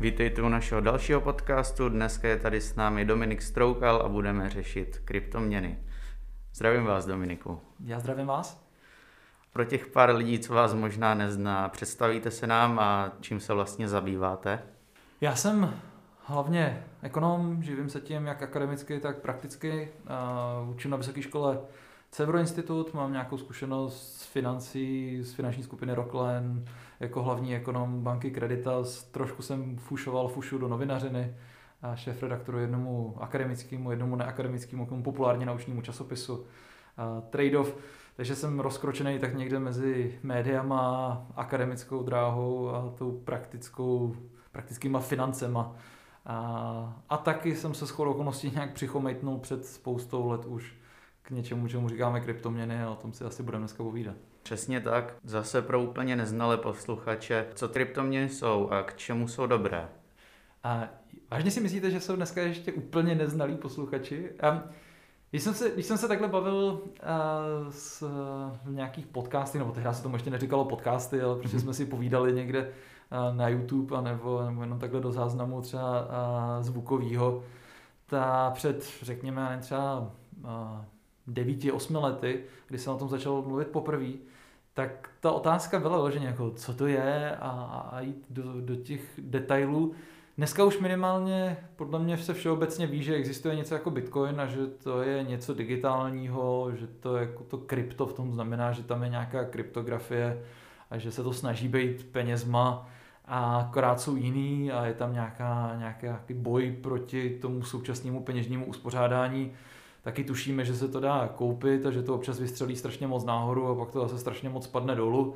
Vítejte u našeho dalšího podcastu. Dneska je tady s námi Dominik Stroukal a budeme řešit kryptoměny. Zdravím vás, Dominiku. Já zdravím vás. Pro těch pár lidí, co vás možná nezná, představíte se nám a čím se vlastně zabýváte? Já jsem hlavně ekonom, živím se tím jak akademicky, tak prakticky. Učím na vysoké škole Cevro Institut, mám nějakou zkušenost s financí, z finanční skupiny Rockland, jako hlavní ekonom banky Creditas. Trošku jsem fušoval fušu do novinařiny šéf redaktoru jednomu akademickému, jednomu neakademickému, populárně naučnímu časopisu Trade-off. Takže jsem rozkročený tak někde mezi médiama, akademickou dráhou a tou praktickou, praktickýma financema. A, a taky jsem se shodou okolností nějak přichomejtnul před spoustou let už k něčemu, čemu říkáme kryptoměny a o tom si asi budeme dneska povídat. Přesně tak. Zase pro úplně neznalé posluchače, co kryptoměny jsou a k čemu jsou dobré? A vážně si myslíte, že jsou dneska ještě úplně neznalí posluchači? A když jsem se, když jsem se takhle bavil uh, s, uh, nějakých podcasty, nebo tehdy se tomu ještě neříkalo podcasty, ale protože jsme si povídali někde uh, na YouTube, a nebo, nebo jenom takhle do záznamu třeba uh, zvukovýho, ta před, řekněme, třeba uh, devíti, osmi lety, kdy jsem o tom začal mluvit poprvé, tak ta otázka byla vyloženě jako, co to je a, a jít do, do těch detailů. Dneska už minimálně podle mě se všeobecně ví, že existuje něco jako Bitcoin a že to je něco digitálního, že to jako to krypto v tom znamená, že tam je nějaká kryptografie a že se to snaží být penězma a akorát jsou jiný a je tam nějaká, nějaký boj proti tomu současnému peněžnímu uspořádání taky tušíme, že se to dá koupit a že to občas vystřelí strašně moc nahoru a pak to zase strašně moc padne dolů.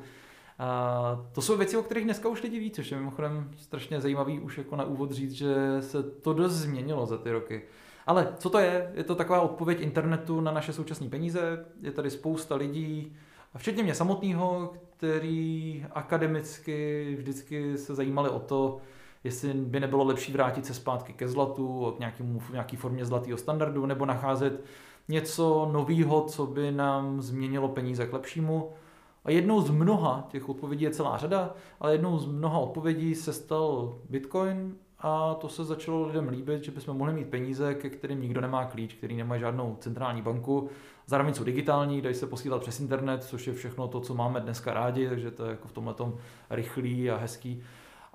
A to jsou věci, o kterých dneska už lidi ví, což je mimochodem strašně zajímavý už jako na úvod říct, že se to dost změnilo za ty roky. Ale co to je? Je to taková odpověď internetu na naše současné peníze. Je tady spousta lidí, včetně mě samotného, který akademicky vždycky se zajímali o to, jestli by nebylo lepší vrátit se zpátky ke zlatu, k nějakému, nějaký formě zlatého standardu, nebo nacházet něco nového, co by nám změnilo peníze k lepšímu. A jednou z mnoha těch odpovědí je celá řada, ale jednou z mnoha odpovědí se stal Bitcoin a to se začalo lidem líbit, že bychom mohli mít peníze, ke kterým nikdo nemá klíč, který nemá žádnou centrální banku. Zároveň jsou digitální, dají se posílat přes internet, což je všechno to, co máme dneska rádi, takže to je jako v tomhle rychlý a hezký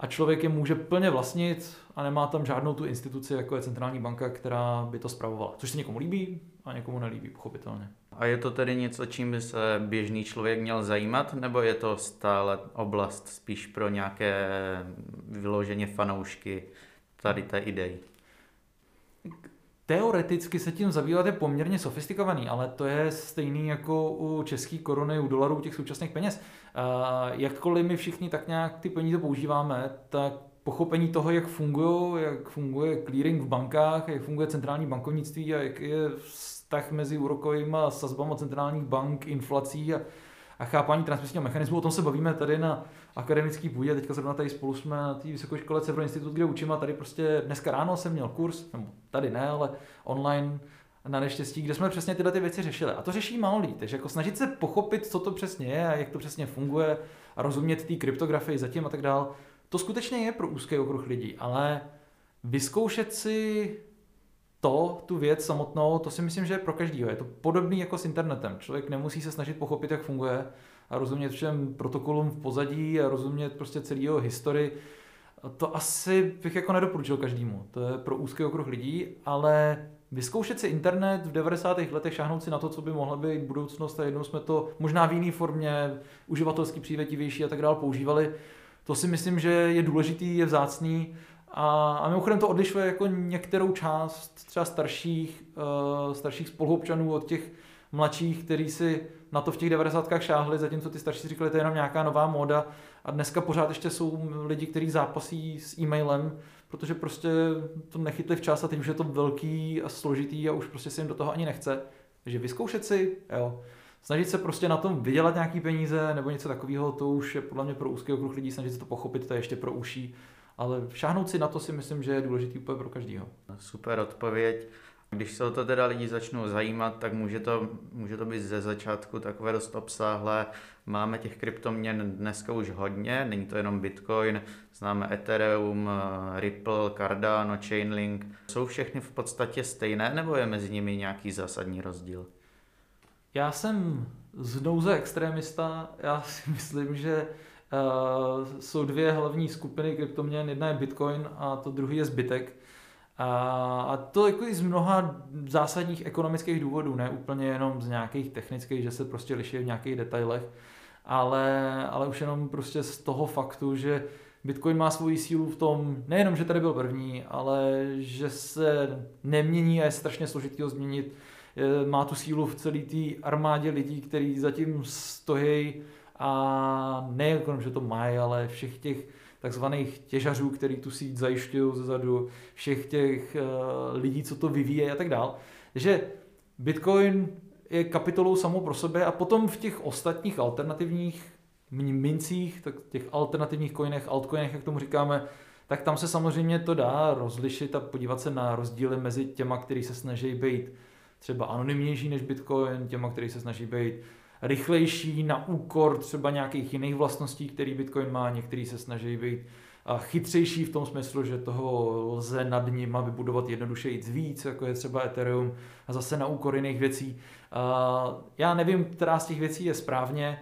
a člověk je může plně vlastnit a nemá tam žádnou tu instituci, jako je centrální banka, která by to spravovala. Což se někomu líbí a někomu nelíbí, pochopitelně. A je to tedy něco, čím by se běžný člověk měl zajímat, nebo je to stále oblast spíš pro nějaké vyloženě fanoušky tady té idei? Teoreticky se tím zabývat je poměrně sofistikovaný, ale to je stejný jako u české koruny, u dolarů, u těch současných peněz. Jakkoliv my všichni tak nějak ty peníze používáme, tak pochopení toho, jak fungují, jak funguje clearing v bankách, jak funguje centrální bankovnictví a jak je vztah mezi úrokovými sazbama centrálních bank, inflací a, a chápání transmisního mechanismu. O tom se bavíme tady na akademický půdě. Teďka zrovna tady spolu jsme na té vysoké škole Cevro Institut, kde učím a tady prostě dneska ráno jsem měl kurz, nebo tady ne, ale online na neštěstí, kde jsme přesně tyhle ty věci řešili. A to řeší málo lidí, takže jako snažit se pochopit, co to přesně je a jak to přesně funguje a rozumět té kryptografii zatím a tak dál, to skutečně je pro úzký okruh lidí, ale vyzkoušet si to, tu věc samotnou, to si myslím, že je pro každýho. Je to podobný jako s internetem. Člověk nemusí se snažit pochopit, jak funguje a rozumět všem protokolům v pozadí a rozumět prostě celý jeho historii. To asi bych jako nedoporučil každému. To je pro úzký okruh lidí, ale vyzkoušet si internet v 90. letech, šáhnout si na to, co by mohla být budoucnost a jednou jsme to možná v jiné formě, uživatelsky přívětivější a tak dále používali. To si myslím, že je důležitý, je vzácný a, a mimochodem to odlišuje jako některou část třeba starších, uh, starších spoluobčanů od těch mladších, kteří si na to v těch 90. šáhli, zatímco ty starší říkali, to je jenom nějaká nová móda a dneska pořád ještě jsou lidi, kteří zápasí s e-mailem, protože prostě to nechytli včas a teď už je to velký a složitý a už prostě se jim do toho ani nechce. Takže vyzkoušet si, jo, snažit se prostě na tom vydělat nějaký peníze nebo něco takového, to už je podle mě pro úzký okruh lidí, snažit se to pochopit, to je ještě pro uší, ale šáhnout si na to si myslím, že je důležitý úplně pro každého. Super odpověď. Když se o to teda lidi začnou zajímat, tak může to, může to být ze začátku takové dost obsáhlé. Máme těch kryptoměn dneska už hodně, není to jenom Bitcoin, známe Ethereum, Ripple, Cardano, Chainlink. Jsou všechny v podstatě stejné, nebo je mezi nimi nějaký zásadní rozdíl? Já jsem z nouze extrémista, já si myslím, že uh, jsou dvě hlavní skupiny kryptoměn, jedna je Bitcoin a to druhý je zbytek. A, to jako i z mnoha zásadních ekonomických důvodů, ne úplně jenom z nějakých technických, že se prostě liší v nějakých detailech, ale, ale už jenom prostě z toho faktu, že Bitcoin má svoji sílu v tom, nejenom, že tady byl první, ale že se nemění a je strašně složitý ho změnit. Má tu sílu v celé té armádě lidí, kteří zatím stojí a nejenom, že to mají, ale všech těch takzvaných těžařů, který tu síť zajišťují zezadu, všech těch uh, lidí, co to vyvíjejí a tak dál. Takže Bitcoin je kapitolou samo pro sebe a potom v těch ostatních alternativních mincích, tak těch alternativních coinech, altcoinech, jak tomu říkáme, tak tam se samozřejmě to dá rozlišit a podívat se na rozdíly mezi těma, který se snaží být třeba anonymnější než Bitcoin, těma, který se snaží být rychlejší na úkor třeba nějakých jiných vlastností, který Bitcoin má, některý se snaží být chytřejší v tom smyslu, že toho lze nad ním vybudovat jednodušeji víc, jako je třeba Ethereum, a zase na úkor jiných věcí. Já nevím, která z těch věcí je správně,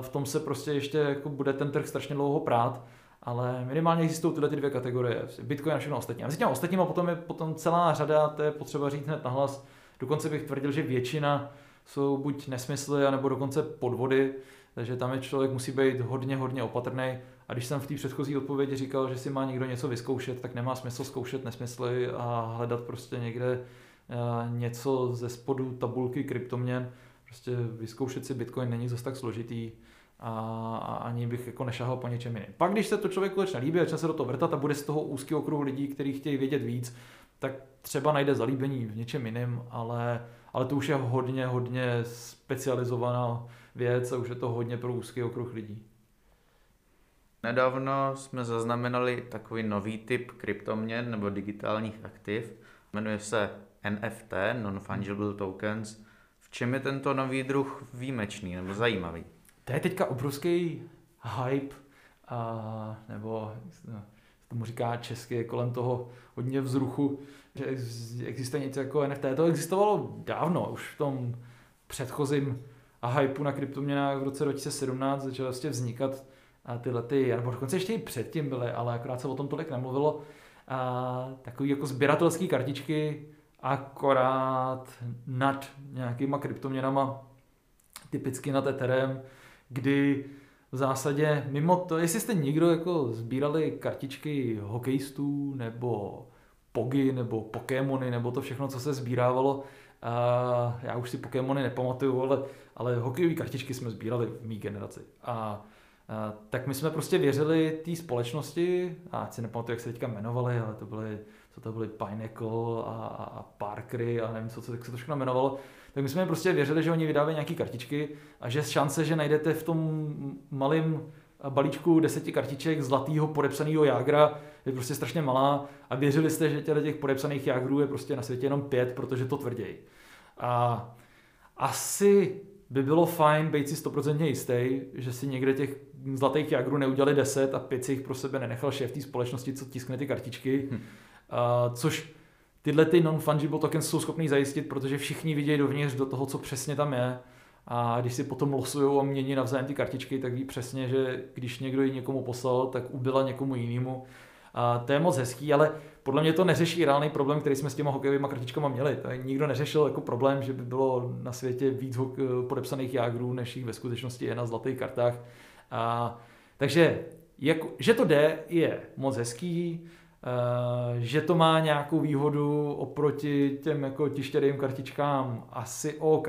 v tom se prostě ještě jako bude ten trh strašně dlouho prát, ale minimálně existují tyhle ty dvě kategorie, Bitcoin a všechno ostatní. A mezi těmi ostatníma potom je potom celá řada, to je potřeba říct hned nahlas, dokonce bych tvrdil, že většina jsou buď nesmysly, anebo dokonce podvody, takže tam je člověk musí být hodně, hodně opatrný. A když jsem v té předchozí odpovědi říkal, že si má někdo něco vyzkoušet, tak nemá smysl zkoušet nesmysly a hledat prostě někde eh, něco ze spodu tabulky kryptoměn. Prostě vyzkoušet si Bitcoin není zase tak složitý a, a ani bych jako nešahal po něčem jiném. Pak, když se to člověku začne líbit, začne se do toho vrtat a bude z toho úzký okruh lidí, kteří chtějí vědět víc, tak třeba najde zalíbení v něčem jiném, ale ale to už je hodně, hodně specializovaná věc a už je to hodně pro úzký okruh lidí. Nedávno jsme zaznamenali takový nový typ kryptoměn nebo digitálních aktiv. Jmenuje se NFT, Non-Fungible Tokens. V čem je tento nový druh výjimečný nebo zajímavý? To je teďka obrovský hype, a, nebo tomu říká česky, kolem toho hodně vzruchu, že existuje něco jako NFT. To existovalo dávno, už v tom předchozím a hypeu na kryptoměnách v roce 2017 začaly vlastně vznikat a tyhle ty, nebo dokonce ještě i předtím byly, ale akorát se o tom tolik nemluvilo, a takový jako sběratelské kartičky, akorát nad nějakýma kryptoměnama, typicky nad Etherem, kdy v zásadě mimo to, jestli jste někdo jako sbírali kartičky hokejistů nebo pogy nebo Pokémony nebo to všechno, co se sbírávalo, a já už si Pokémony nepamatuju, ale, ale hokejové kartičky jsme sbírali v mý generaci. A, a tak my jsme prostě věřili té společnosti, a si nepamatuju, jak se teďka jmenovali, ale to byly, co to byly Pineapple a, a Parkery a nevím, co, co se to všechno jmenovalo, tak my jsme prostě věřili, že oni vydávají nějaké kartičky a že šance, že najdete v tom malém balíčku deseti kartiček zlatého podepsaného jágra je prostě strašně malá a věřili jste, že těch podepsaných jágrů je prostě na světě jenom pět, protože to tvrději. A asi by bylo fajn být si stoprocentně jistý, že si někde těch zlatých jágrů neudělali deset a pět si jich pro sebe nenechal šéf té společnosti, co tiskne ty kartičky, hm. a, což tyhle ty non-fungible tokens jsou schopný zajistit, protože všichni vidějí dovnitř do toho, co přesně tam je. A když si potom losují a mění navzájem ty kartičky, tak ví přesně, že když někdo ji někomu poslal, tak ubyla někomu jinému. A to je moc hezký, ale podle mě to neřeší reálný problém, který jsme s těma hokejovými kartičkami měli. To nikdo neřešil jako problém, že by bylo na světě víc podepsaných jágrů, než jich ve skutečnosti je na zlatých kartách. A, takže jak, že to jde, je moc hezký. Eh, že to má nějakou výhodu oproti těm jako tištěným kartičkám asi OK,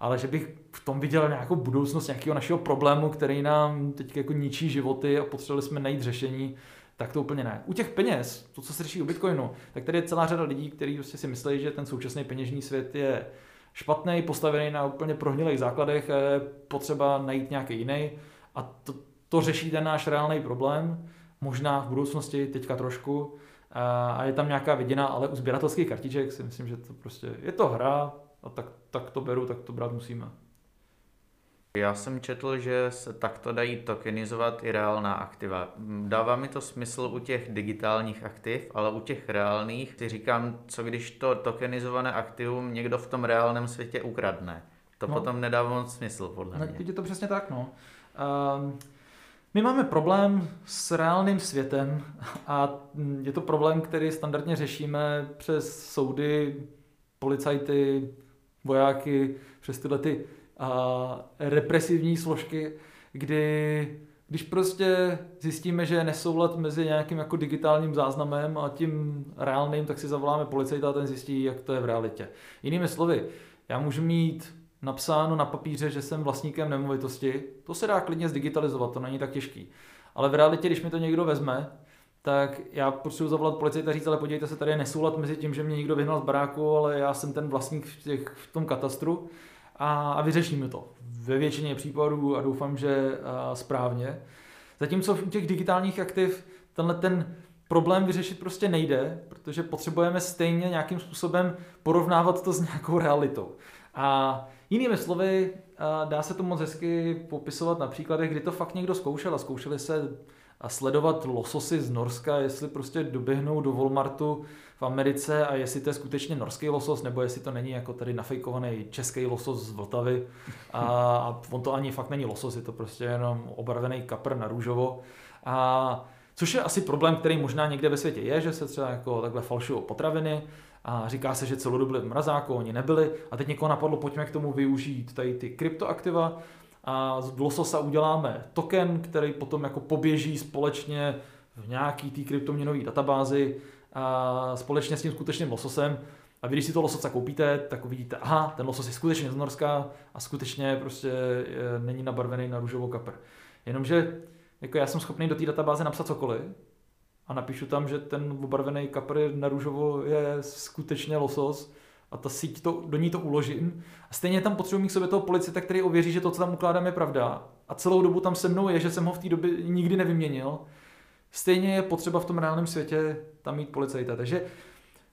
ale že bych v tom viděl nějakou budoucnost nějakého našeho problému, který nám teď jako ničí životy a potřebovali jsme najít řešení, tak to úplně ne. U těch peněz, to, co se řeší u Bitcoinu, tak tady je celá řada lidí, kteří prostě si myslí, že ten současný peněžní svět je špatný, postavený na úplně prohnilých základech, potřeba najít nějaký jiný a to, to řeší ten náš reálný problém možná v budoucnosti, teďka trošku. a, je tam nějaká vidina, ale u sběratelských kartiček si myslím, že to prostě je to hra a tak, tak to beru, tak to brát musíme. Já jsem četl, že se takto dají tokenizovat i reálná aktiva. Dává mi to smysl u těch digitálních aktiv, ale u těch reálných si říkám, co když to tokenizované aktivum někdo v tom reálném světě ukradne. To no. potom nedává moc smysl, podle no, mě. Je to přesně tak, no. Um, my máme problém s reálným světem a je to problém, který standardně řešíme přes soudy, policajty, vojáky, přes tyhle ty a represivní složky, kdy když prostě zjistíme, že je nesoulad mezi nějakým jako digitálním záznamem a tím reálným, tak si zavoláme policajta a ten zjistí, jak to je v realitě. Jinými slovy, já můžu mít napsáno na papíře, že jsem vlastníkem nemovitosti, to se dá klidně zdigitalizovat, to není tak těžký. Ale v realitě, když mi to někdo vezme, tak já potřebuji zavolat policajta a říct, ale podívejte se, tady je nesoulad mezi tím, že mě někdo vyhnal z baráku, ale já jsem ten vlastník v, těch, v tom katastru a, a vyřešíme to. Ve většině případů a doufám, že a, správně. Zatímco v těch digitálních aktiv tenhle ten problém vyřešit prostě nejde, protože potřebujeme stejně nějakým způsobem porovnávat to s nějakou realitou. A jinými slovy, dá se to moc hezky popisovat na příkladech, kdy to fakt někdo zkoušel a zkoušeli se a sledovat lososy z Norska, jestli prostě doběhnou do Walmartu v Americe a jestli to je skutečně norský losos, nebo jestli to není jako tady nafejkovaný český losos z Vltavy a, a on to ani fakt není losos, je to prostě jenom obarvený kapr na růžovo. A což je asi problém, který možná někde ve světě je, že se třeba jako takhle falšují potraviny a říká se, že celou dobu byly v mrazáku, oni nebyli a teď někoho napadlo, pojďme k tomu využít tady ty kryptoaktiva a z Lososa uděláme token, který potom jako poběží společně v nějaký té kryptoměnové databázi a společně s tím skutečným lososem. A vy, když si to lososa koupíte, tak uvidíte, aha, ten losos je skutečně z Norska a skutečně prostě není nabarvený na růžovou kapr. Jenomže jako já jsem schopný do té databáze napsat cokoliv a napíšu tam, že ten obarvený kapr na růžovo je skutečně losos a ta síť to, do ní to uložím. A stejně tam potřebuji mít k sobě toho policita, který ověří, že to, co tam ukládám, je pravda. A celou dobu tam se mnou je, že jsem ho v té době nikdy nevyměnil. Stejně je potřeba v tom reálném světě tam mít policajta. Takže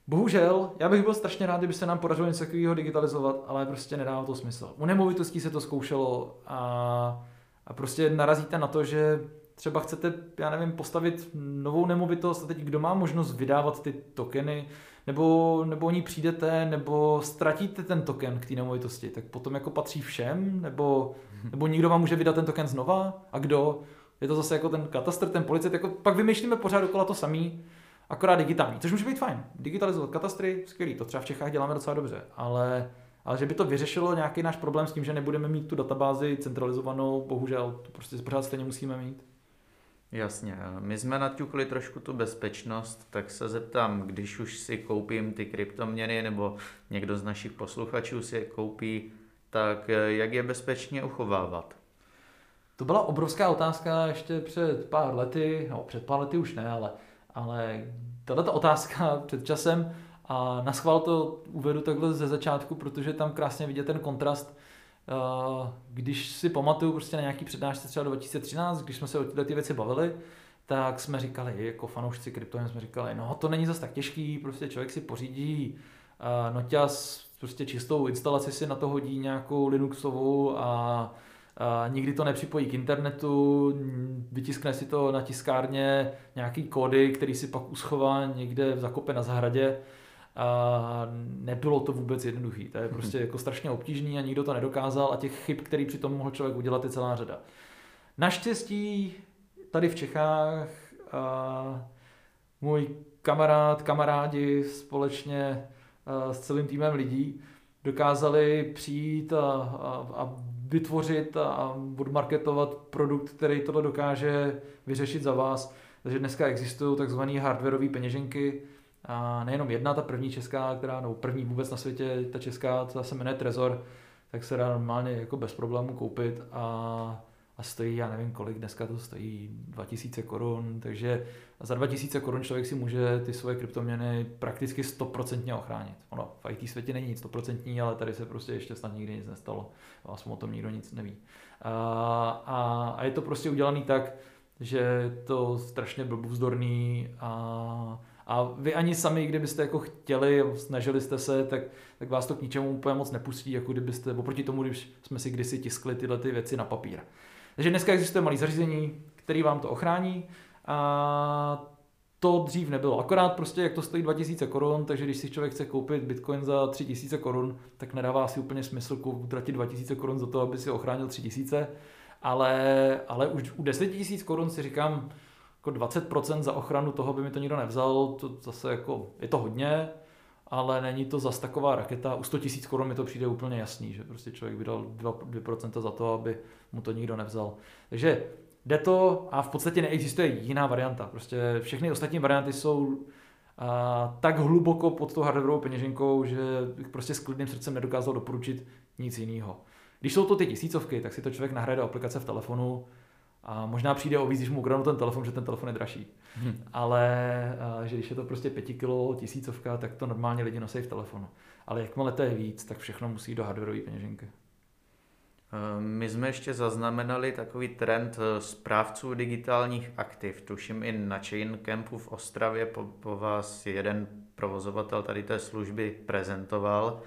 bohužel, já bych byl strašně rád, kdyby se nám podařilo něco takového digitalizovat, ale prostě nedává to smysl. U nemovitostí se to zkoušelo a, a prostě narazíte na to, že třeba chcete, já nevím, postavit novou nemovitost a teď kdo má možnost vydávat ty tokeny, nebo, nebo o ní přijdete, nebo ztratíte ten token k té nemovitosti, tak potom jako patří všem, nebo, nebo někdo vám může vydat ten token znova a kdo? Je to zase jako ten katastr, ten policet, jako pak vymýšlíme pořád dokola to samý, akorát digitální, což může být fajn. Digitalizovat katastry, skvělý, to třeba v Čechách děláme docela dobře, ale, ale že by to vyřešilo nějaký náš problém s tím, že nebudeme mít tu databázi centralizovanou, bohužel to prostě pořád stejně musíme mít. Jasně, my jsme naťukli trošku tu bezpečnost, tak se zeptám, když už si koupím ty kryptoměny nebo někdo z našich posluchačů si je koupí, tak jak je bezpečně uchovávat? To byla obrovská otázka ještě před pár lety, no před pár lety už ne, ale, ale tato otázka před časem a na schvál to uvedu takhle ze začátku, protože tam krásně vidět ten kontrast Eh, když si pamatuju prostě na nějaký přednášce třeba 2013, když jsme se o tyhle ty věci bavili, tak jsme říkali, jako fanoušci kryptoměn jsme říkali, no to není zas tak těžký, prostě člověk si pořídí uh, noťas, prostě čistou instalaci si na to hodí nějakou Linuxovou a a nikdy to nepřipojí k internetu, vytiskne si to na tiskárně nějaký kódy, který si pak uschová někde v zakope na zahradě a nebylo to vůbec jednoduché. To je prostě jako strašně obtížný a nikdo to nedokázal a těch chyb, který při tom mohl člověk udělat, je celá řada. Naštěstí tady v Čechách a můj kamarád, kamarádi společně s celým týmem lidí dokázali přijít a, a, a vytvořit a odmarketovat produkt, který tohle dokáže vyřešit za vás. Takže dneska existují takzvané hardwareové peněženky, a nejenom jedna, ta první česká, která, no první vůbec na světě, ta česká, ta se jmenuje Trezor, tak se dá normálně jako bez problémů koupit a, a stojí, já nevím kolik, dneska to stojí 2000 korun, takže za 2000 korun člověk si může ty svoje kryptoměny prakticky 100% ochránit. Ono v IT světě není nic 100%, ale tady se prostě ještě snad nikdy nic nestalo. Vlastně o tom nikdo nic neví. A, a, a je to prostě udělané tak, že to strašně blbůvzdorný a A vy ani sami, kdybyste jako chtěli, snažili jste se, tak, tak vás to k ničemu úplně moc nepustí, jako kdybyste, oproti tomu, když jsme si kdysi tiskli tyhle ty věci na papír. Takže dneska existuje malý zařízení, který vám to ochrání a to dřív nebylo. Akorát prostě, jak to stojí 2000 korun, takže když si člověk chce koupit bitcoin za 3000 korun, tak nedává si úplně smysl utratit 2000 korun za to, aby si ochránil 3000. Ale, ale už u 10 000 korun si říkám, jako 20% za ochranu toho by mi to nikdo nevzal, to zase jako, je to hodně, ale není to zas taková raketa. U 100 000 korun mi to přijde úplně jasný, že prostě člověk vydal 2%, 2% za to, aby mu to nikdo nevzal. Takže Jde to a v podstatě neexistuje jiná varianta. Prostě všechny ostatní varianty jsou a, tak hluboko pod tou hardwareovou peněženkou, že bych prostě s klidným srdcem nedokázal doporučit nic jiného. Když jsou to ty tisícovky, tak si to člověk nahraje do aplikace v telefonu a možná přijde o víc, když mu ukradnu ten telefon, že ten telefon je dražší. Hmm. Ale a, že když je to prostě 5 kg tisícovka, tak to normálně lidi nosí v telefonu. Ale jakmile to je víc, tak všechno musí do hardwareové peněženky. Eh, my jsme ještě zaznamenali takový trend eh, správců digitálních aktiv. Tuším i na Chain Campu v Ostravě po, po vás jeden provozovatel tady té služby prezentoval.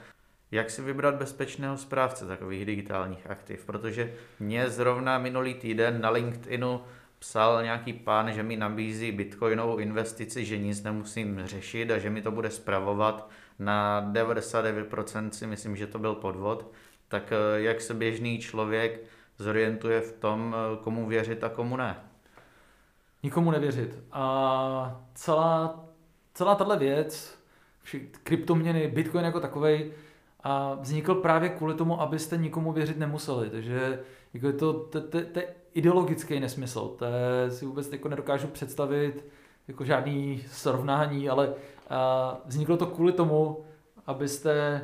Jak si vybrat bezpečného správce takových digitálních aktiv? Protože mě zrovna minulý týden na LinkedInu psal nějaký pán, že mi nabízí bitcoinovou investici, že nic nemusím řešit a že mi to bude spravovat. Na 99% si myslím, že to byl podvod tak eh, jak se běžný člověk zorientuje v tom, eh, komu věřit a komu ne? Nikomu nevěřit. A celá, celá tahle věc, kryptoměny, Bitcoin jako takový, a vznikl právě kvůli tomu, abyste nikomu věřit nemuseli. Takže jako je to, to, to, to je ideologický nesmysl. To je, si vůbec jako nedokážu představit jako žádný srovnání, ale a vzniklo to kvůli tomu, abyste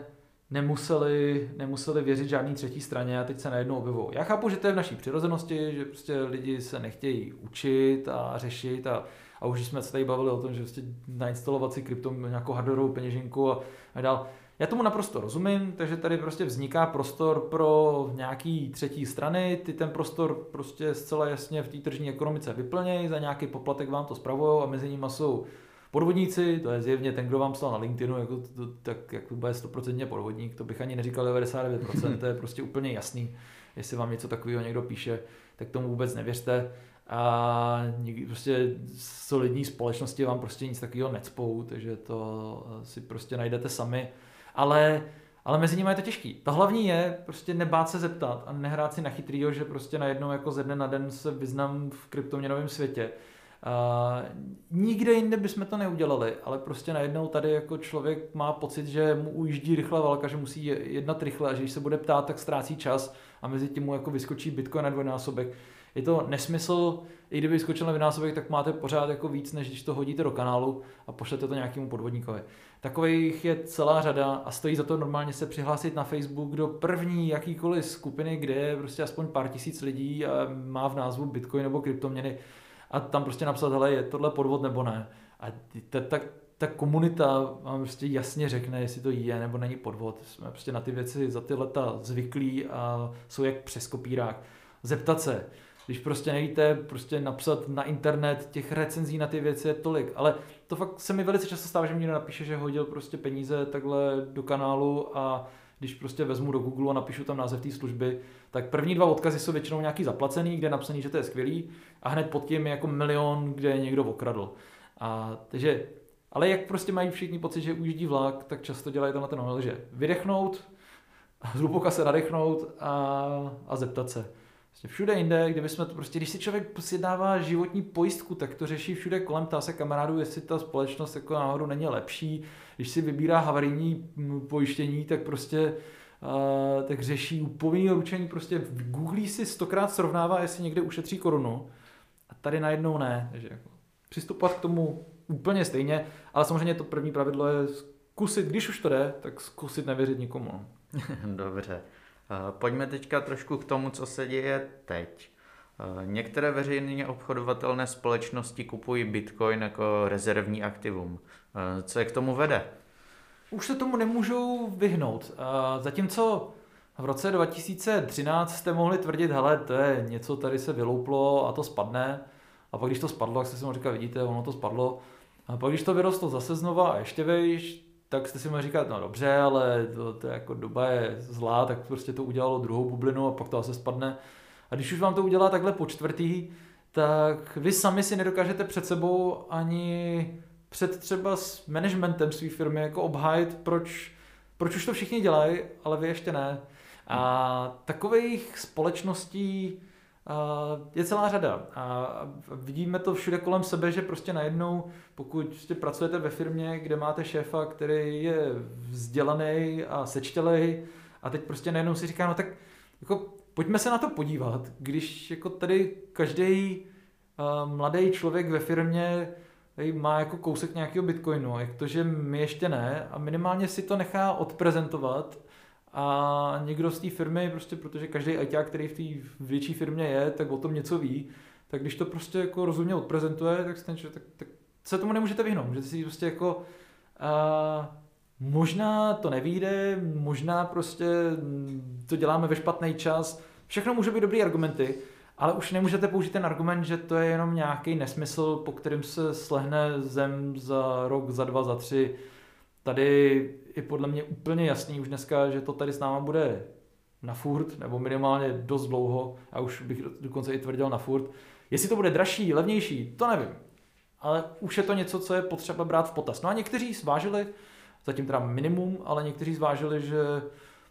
nemuseli, nemuseli věřit žádný třetí straně a teď se najednou objevují. Já chápu, že to je v naší přirozenosti, že prostě lidi se nechtějí učit a řešit a, a už jsme se tady bavili o tom, že prostě nainstalovat si krypto nějakou hardwareovou peněženku a, a dál. Já tomu naprosto rozumím, takže tady prostě vzniká prostor pro nějaký třetí strany, ty ten prostor prostě zcela jasně v té tržní ekonomice vyplnějí, za nějaký poplatek vám to spravují a mezi nimi jsou Podvodníci, to je zjevně ten, kdo vám psal na LinkedInu, jako to, tak jak to bude 100% podvodník, to bych ani neříkal 99%, to je prostě úplně jasný. Jestli vám něco takového někdo píše, tak tomu vůbec nevěřte. A prostě solidní společnosti vám prostě nic takového necpou, takže to si prostě najdete sami. Ale ale mezi nimi je to těžký. To hlavní je prostě nebát se zeptat a nehrát si na chytrýho, že prostě najednou jako ze dne na den se vyznám v kryptoměnovém světě Uh, nikde jinde bychom to neudělali, ale prostě najednou tady jako člověk má pocit, že mu ujíždí rychle válka, že musí jednat rychle a že když se bude ptát, tak ztrácí čas a mezi tím mu jako vyskočí Bitcoin na dvojnásobek. Je to nesmysl, i kdyby vyskočil na dvojnásobek, tak máte pořád jako víc, než když to hodíte do kanálu a pošlete to nějakému podvodníkovi. Takových je celá řada a stojí za to normálně se přihlásit na Facebook do první jakýkoliv skupiny, kde je prostě aspoň pár tisíc lidí a má v názvu Bitcoin nebo kryptoměny a tam prostě napsat, hele, je tohle podvod nebo ne. A ta, ta, ta komunita vám prostě jasně řekne, jestli to je nebo není podvod. Jsme prostě na ty věci za ty leta zvyklí a jsou jak přes kopírák. Zeptat se, když prostě nevíte, prostě napsat na internet těch recenzí na ty věci je tolik, ale to fakt se mi velice často stává, že někdo napíše, že hodil prostě peníze takhle do kanálu a když prostě vezmu do Google a napíšu tam název té služby, tak první dva odkazy jsou většinou nějaký zaplacený, kde je napsaný, že to je skvělý a hned pod tím je jako milion, kde někdo okradl. A, takže, ale jak prostě mají všichni pocit, že ujíždí vlak, tak často dělají tenhle ten omyl, že vydechnout, zhluboka se nadechnout a, a zeptat se. Prostě všude jinde, kdyby jsme to prostě, když si člověk sjednává životní pojistku, tak to řeší všude kolem, ptá se kamarádů, jestli ta společnost jako náhodou není lepší. Když si vybírá havarijní pojištění, tak prostě uh, tak řeší povinný ručení, prostě v Google si stokrát srovnává, jestli někde ušetří korunu a tady najednou ne. Takže jako přistupovat k tomu úplně stejně, ale samozřejmě to první pravidlo je zkusit, když už to jde, tak zkusit nevěřit nikomu. Dobře. Pojďme teďka trošku k tomu, co se děje teď. Některé veřejně obchodovatelné společnosti kupují bitcoin jako rezervní aktivum. Co je k tomu vede? Už se tomu nemůžou vyhnout. Zatímco v roce 2013 jste mohli tvrdit, hele, to je něco, tady se vylouplo a to spadne. A pak když to spadlo, jak jste si mohl říkat, vidíte, ono to spadlo. A pak, když to vyrostlo zase znova a ještě vejš, tak jste si mohli říkat, no dobře, ale to, to jako doba je zlá, tak prostě to udělalo druhou bublinu a pak to asi spadne. A když už vám to udělá takhle po čtvrtý, tak vy sami si nedokážete před sebou ani před třeba s managementem své firmy jako obhájit, proč, proč už to všichni dělají, ale vy ještě ne. A takových společností je celá řada. A vidíme to všude kolem sebe, že prostě najednou, pokud prostě pracujete ve firmě, kde máte šéfa, který je vzdělaný a sečtělej, a teď prostě najednou si říká, no tak jako pojďme se na to podívat, když jako tady každý uh, mladý člověk ve firmě má jako kousek nějakého bitcoinu, jak to, že my ještě ne, a minimálně si to nechá odprezentovat a někdo z té firmy, prostě protože každý ITák, který v té větší firmě je, tak o tom něco ví, tak když to prostě jako rozumně odprezentuje, tak, ten, tak, tak se tomu nemůžete vyhnout. Můžete si prostě jako uh, možná to nevíde, možná prostě to děláme ve špatný čas, všechno může být dobrý argumenty, ale už nemůžete použít ten argument, že to je jenom nějaký nesmysl, po kterým se slehne zem za rok, za dva, za tři. Tady je podle mě úplně jasný už dneska, že to tady s náma bude na furt, nebo minimálně dost dlouho, a už bych dokonce i tvrdil na furt. Jestli to bude dražší, levnější, to nevím. Ale už je to něco, co je potřeba brát v potaz. No a někteří zvážili, zatím teda minimum, ale někteří zvážili, že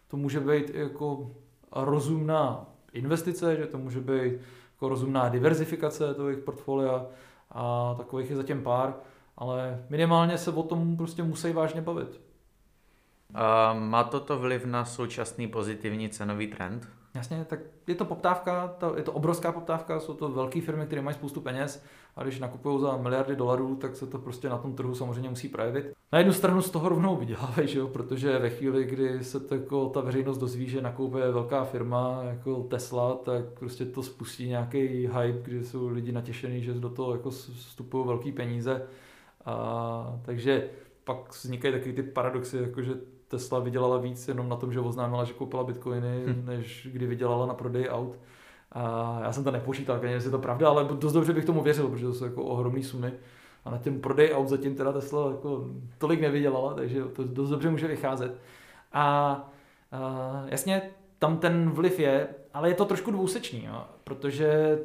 to může být jako rozumná investice, že to může být jako rozumná diverzifikace toho jejich portfolia a takových je zatím pár, ale minimálně se o tom prostě musí vážně bavit. A má toto vliv na současný pozitivní cenový trend? Jasně, tak je to poptávka, to, je to obrovská poptávka, jsou to velké firmy, které mají spoustu peněz a když nakupují za miliardy dolarů, tak se to prostě na tom trhu samozřejmě musí projevit. Na jednu stranu z toho rovnou vydělávají, že jo? protože ve chvíli, kdy se to jako ta veřejnost dozví, že nakoupuje velká firma jako Tesla, tak prostě to spustí nějaký hype, kdy jsou lidi natěšení, že do toho jako vstupují velké peníze. A, takže pak vznikají takový ty paradoxy, jako že Tesla vydělala víc jenom na tom, že oznámila, že koupila bitcoiny, hm. než kdy vydělala na prodej aut. A já jsem to nepočítal, jestli je to pravda, ale dost dobře bych tomu věřil, protože to jsou jako ohromné sumy. A na těm prodej aut zatím teda Tesla jako tolik nevydělala, takže to dost dobře může vycházet. A, a jasně, tam ten vliv je, ale je to trošku dvousečný, jo, protože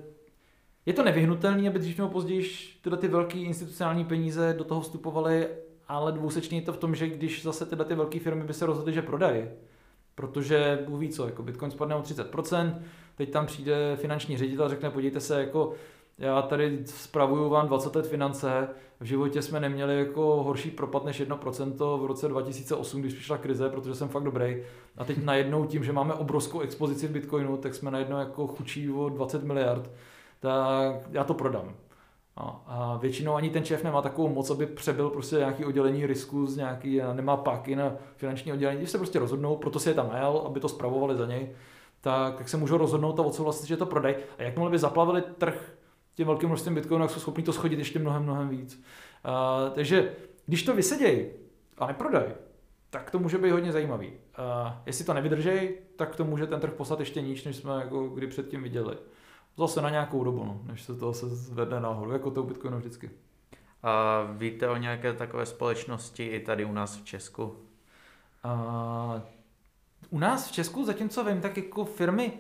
je to nevyhnutelné, aby dřív nebo později tyhle ty velké institucionální peníze do toho vstupovaly ale dvousečný je to v tom, že když zase tyhle ty velké firmy by se rozhodly, že prodají, protože Bůh ví co, jako Bitcoin spadne o 30%, teď tam přijde finanční ředitel a řekne, podívejte se, jako já tady spravuju vám 20 let finance, v životě jsme neměli jako horší propad než 1% v roce 2008, když přišla krize, protože jsem fakt dobrý. A teď najednou tím, že máme obrovskou expozici v Bitcoinu, tak jsme najednou jako chučí o 20 miliard, tak já to prodám. No, a většinou ani ten šéf nemá takovou moc, aby přebyl prostě nějaký oddělení risku z nějaký, nemá páky na finanční oddělení. Když se prostě rozhodnou, proto si je tam najal, aby to spravovali za něj, tak, tak se můžou rozhodnout a odsouhlasit, že to prodej. A jakmile by zaplavili trh tím velkým množstvím bitcoinů, tak jsou schopni to schodit ještě mnohem, mnohem víc. A, takže když to vysedějí a neprodají, tak to může být hodně zajímavý. A jestli to nevydržej, tak to může ten trh poslat ještě níž, než jsme jako kdy předtím viděli. Zase na nějakou dobu, no, než se to se zvedne nahoru, jako to u Bitcoinu vždycky. A víte o nějaké takové společnosti i tady u nás v Česku? A, u nás v Česku, zatímco vím, tak jako firmy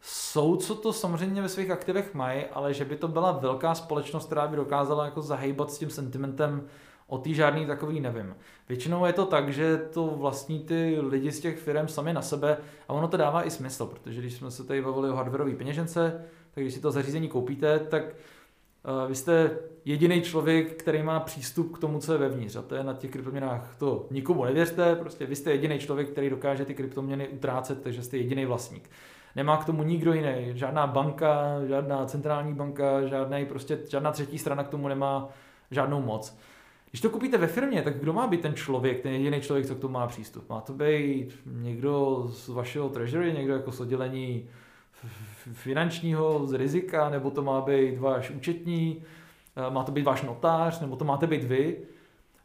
jsou, co to samozřejmě ve svých aktivech mají, ale že by to byla velká společnost, která by dokázala jako zahýbat s tím sentimentem o tý žádný takový nevím. Většinou je to tak, že to vlastní ty lidi z těch firm sami na sebe a ono to dává i smysl, protože když jsme se tady bavili o hardwareové peněžence, tak když si to zařízení koupíte, tak uh, vy jste jediný člověk, který má přístup k tomu, co je vevnitř. A to je na těch kryptoměnách. To nikomu nevěřte, prostě vy jste jediný člověk, který dokáže ty kryptoměny utrácet, takže jste jediný vlastník. Nemá k tomu nikdo jiný, žádná banka, žádná centrální banka, žádný, prostě, žádná třetí strana k tomu nemá žádnou moc. Když to koupíte ve firmě, tak kdo má být ten člověk, ten jediný člověk, co k tomu má přístup? Má to být někdo z vašeho treasury, někdo jako z oddělení finančního, z rizika, nebo to má být váš účetní, eh, má to být váš notář, nebo to máte být vy.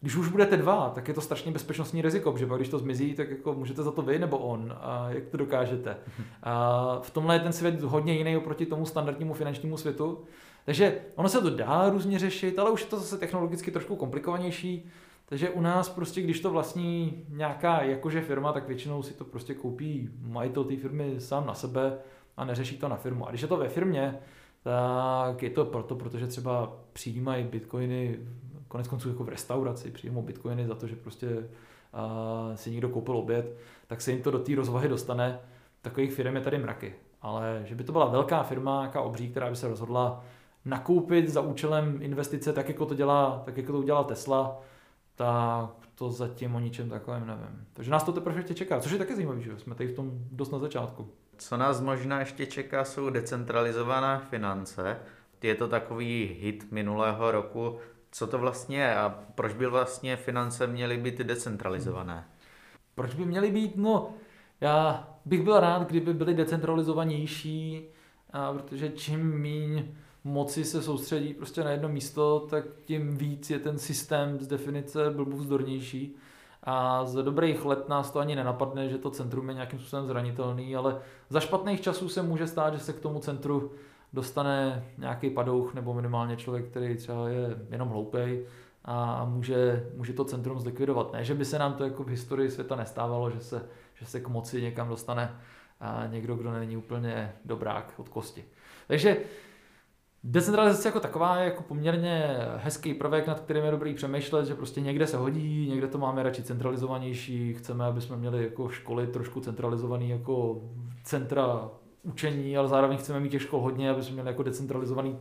Když už budete dva, tak je to strašně bezpečnostní riziko, protože když to zmizí, tak jako můžete za to vy nebo on. A jak to dokážete? A v tomhle je ten svět hodně jiný oproti tomu standardnímu finančnímu světu. Takže ono se to dá různě řešit, ale už je to zase technologicky trošku komplikovanější. Takže u nás prostě, když to vlastní nějaká jakože firma, tak většinou si to prostě koupí majitel té firmy sám na sebe a neřeší to na firmu. A když je to ve firmě, tak je to proto, protože třeba přijímají bitcoiny, konec konců jako v restauraci, přijímou bitcoiny za to, že prostě uh, si někdo koupil oběd, tak se jim to do té rozvahy dostane. Takových firm je tady mraky. Ale že by to byla velká firma, nějaká obří, která by se rozhodla nakoupit za účelem investice, tak jako to dělá, tak jako to udělala Tesla, tak to zatím o ničem takovém nevím. Takže nás to teprve ještě čeká, což je také zajímavé, že jsme tady v tom dost na začátku. Co nás možná ještě čeká, jsou decentralizované finance. Je to takový hit minulého roku. Co to vlastně je a proč by vlastně finance měly být decentralizované? Proč by měly být? No, já bych byl rád, kdyby byly decentralizovanější, a protože čím míň moci se soustředí prostě na jedno místo, tak tím víc je ten systém z definice blbů vzdornější. A z dobrých let nás to ani nenapadne, že to centrum je nějakým způsobem zranitelný, ale za špatných časů se může stát, že se k tomu centru dostane nějaký padouch nebo minimálně člověk, který třeba je jenom hloupej a může, může to centrum zlikvidovat. Ne, že by se nám to jako v historii světa nestávalo, že se, že se k moci někam dostane a někdo, kdo není úplně dobrák od kosti. Takže Decentralizace jako taková je jako poměrně hezký prvek, nad kterým je dobrý přemýšlet, že prostě někde se hodí, někde to máme radši centralizovanější, chceme, aby jsme měli jako školy trošku centralizovaný jako centra učení, ale zároveň chceme mít těch škol hodně, aby jsme měli jako decentralizovaný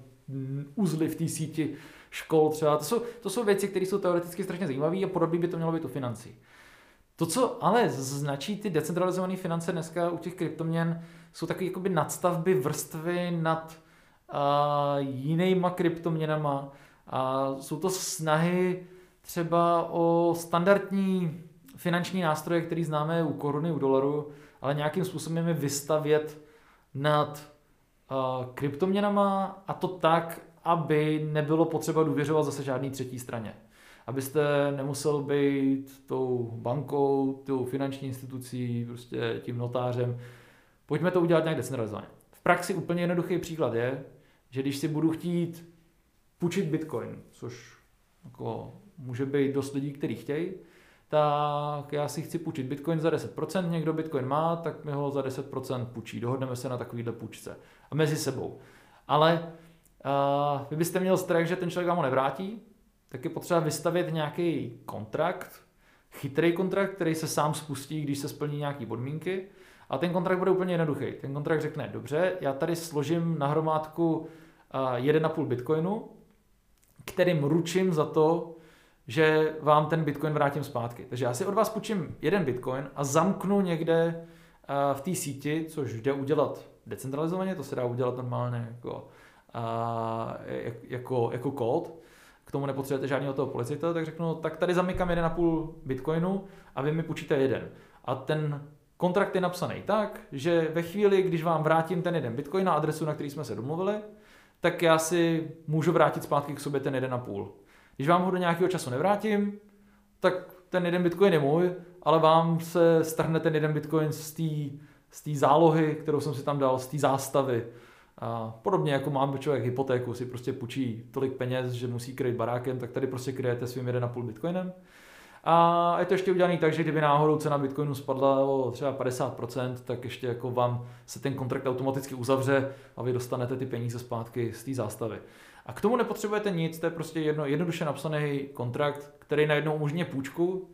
uzly v té síti škol třeba. To jsou, to jsou věci, které jsou teoreticky strašně zajímavé a podobně by to mělo být u financí. To, co ale značí ty decentralizované finance dneska u těch kryptoměn, jsou takové jakoby nadstavby, vrstvy nad a jinýma kryptoměnama. A jsou to snahy třeba o standardní finanční nástroje, který známe u koruny, u dolaru, ale nějakým způsobem je vystavět nad uh, kryptoměnama a to tak, aby nebylo potřeba důvěřovat zase žádný třetí straně. Abyste nemusel být tou bankou, tou finanční institucí, prostě tím notářem. Pojďme to udělat nějak decentralizovaně. V praxi úplně jednoduchý příklad je, že když si budu chtít půjčit bitcoin, což jako může být dost lidí, kteří chtějí, tak já si chci půjčit bitcoin za 10%, někdo bitcoin má, tak mi ho za 10% půjčí. Dohodneme se na takovýhle půjčce. A mezi sebou. Ale uh, vy byste měl strach, že ten člověk vám ho nevrátí, tak je potřeba vystavit nějaký kontrakt, chytrý kontrakt, který se sám spustí, když se splní nějaké podmínky. A ten kontrakt bude úplně jednoduchý. Ten kontrakt řekne, dobře, já tady složím na hromádku 1,5 bitcoinu, kterým ručím za to, že vám ten bitcoin vrátím zpátky. Takže já si od vás půjčím jeden bitcoin a zamknu někde v té síti, což jde udělat decentralizovaně, to se dá udělat normálně jako, jako, jako kód, k tomu nepotřebujete žádného toho policita, tak řeknu, tak tady zamykám 1,5 bitcoinu a vy mi půjčíte jeden. A ten kontrakt je napsaný tak, že ve chvíli, když vám vrátím ten jeden bitcoin na adresu, na který jsme se domluvili, tak já si můžu vrátit zpátky k sobě ten jeden a půl. Když vám ho do nějakého času nevrátím, tak ten jeden bitcoin je můj, ale vám se strhne ten jeden bitcoin z té z té zálohy, kterou jsem si tam dal, z té zástavy. A podobně jako mám člověk hypotéku, si prostě půjčí tolik peněz, že musí kryt barákem, tak tady prostě kryjete svým 1,5 bitcoinem. A je to ještě udělané tak, že kdyby náhodou cena Bitcoinu spadla o třeba 50%, tak ještě jako vám se ten kontrakt automaticky uzavře a vy dostanete ty peníze zpátky z té zástavy. A k tomu nepotřebujete nic, to je prostě jedno, jednoduše napsaný kontrakt, který najednou umožňuje půjčku,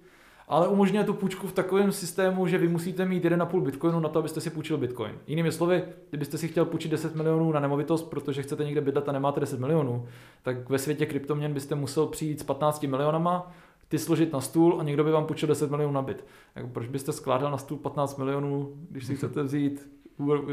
ale umožňuje tu půjčku v takovém systému, že vy musíte mít 1,5 bitcoinu na to, abyste si půjčil bitcoin. Jinými slovy, kdybyste si chtěl půjčit 10 milionů na nemovitost, protože chcete někde bydlet a nemáte 10 milionů, tak ve světě kryptoměn byste musel přijít s 15 milionama ty složit na stůl a někdo by vám půjčil 10 milionů na byt. Jako proč byste skládal na stůl 15 milionů, když si chcete vzít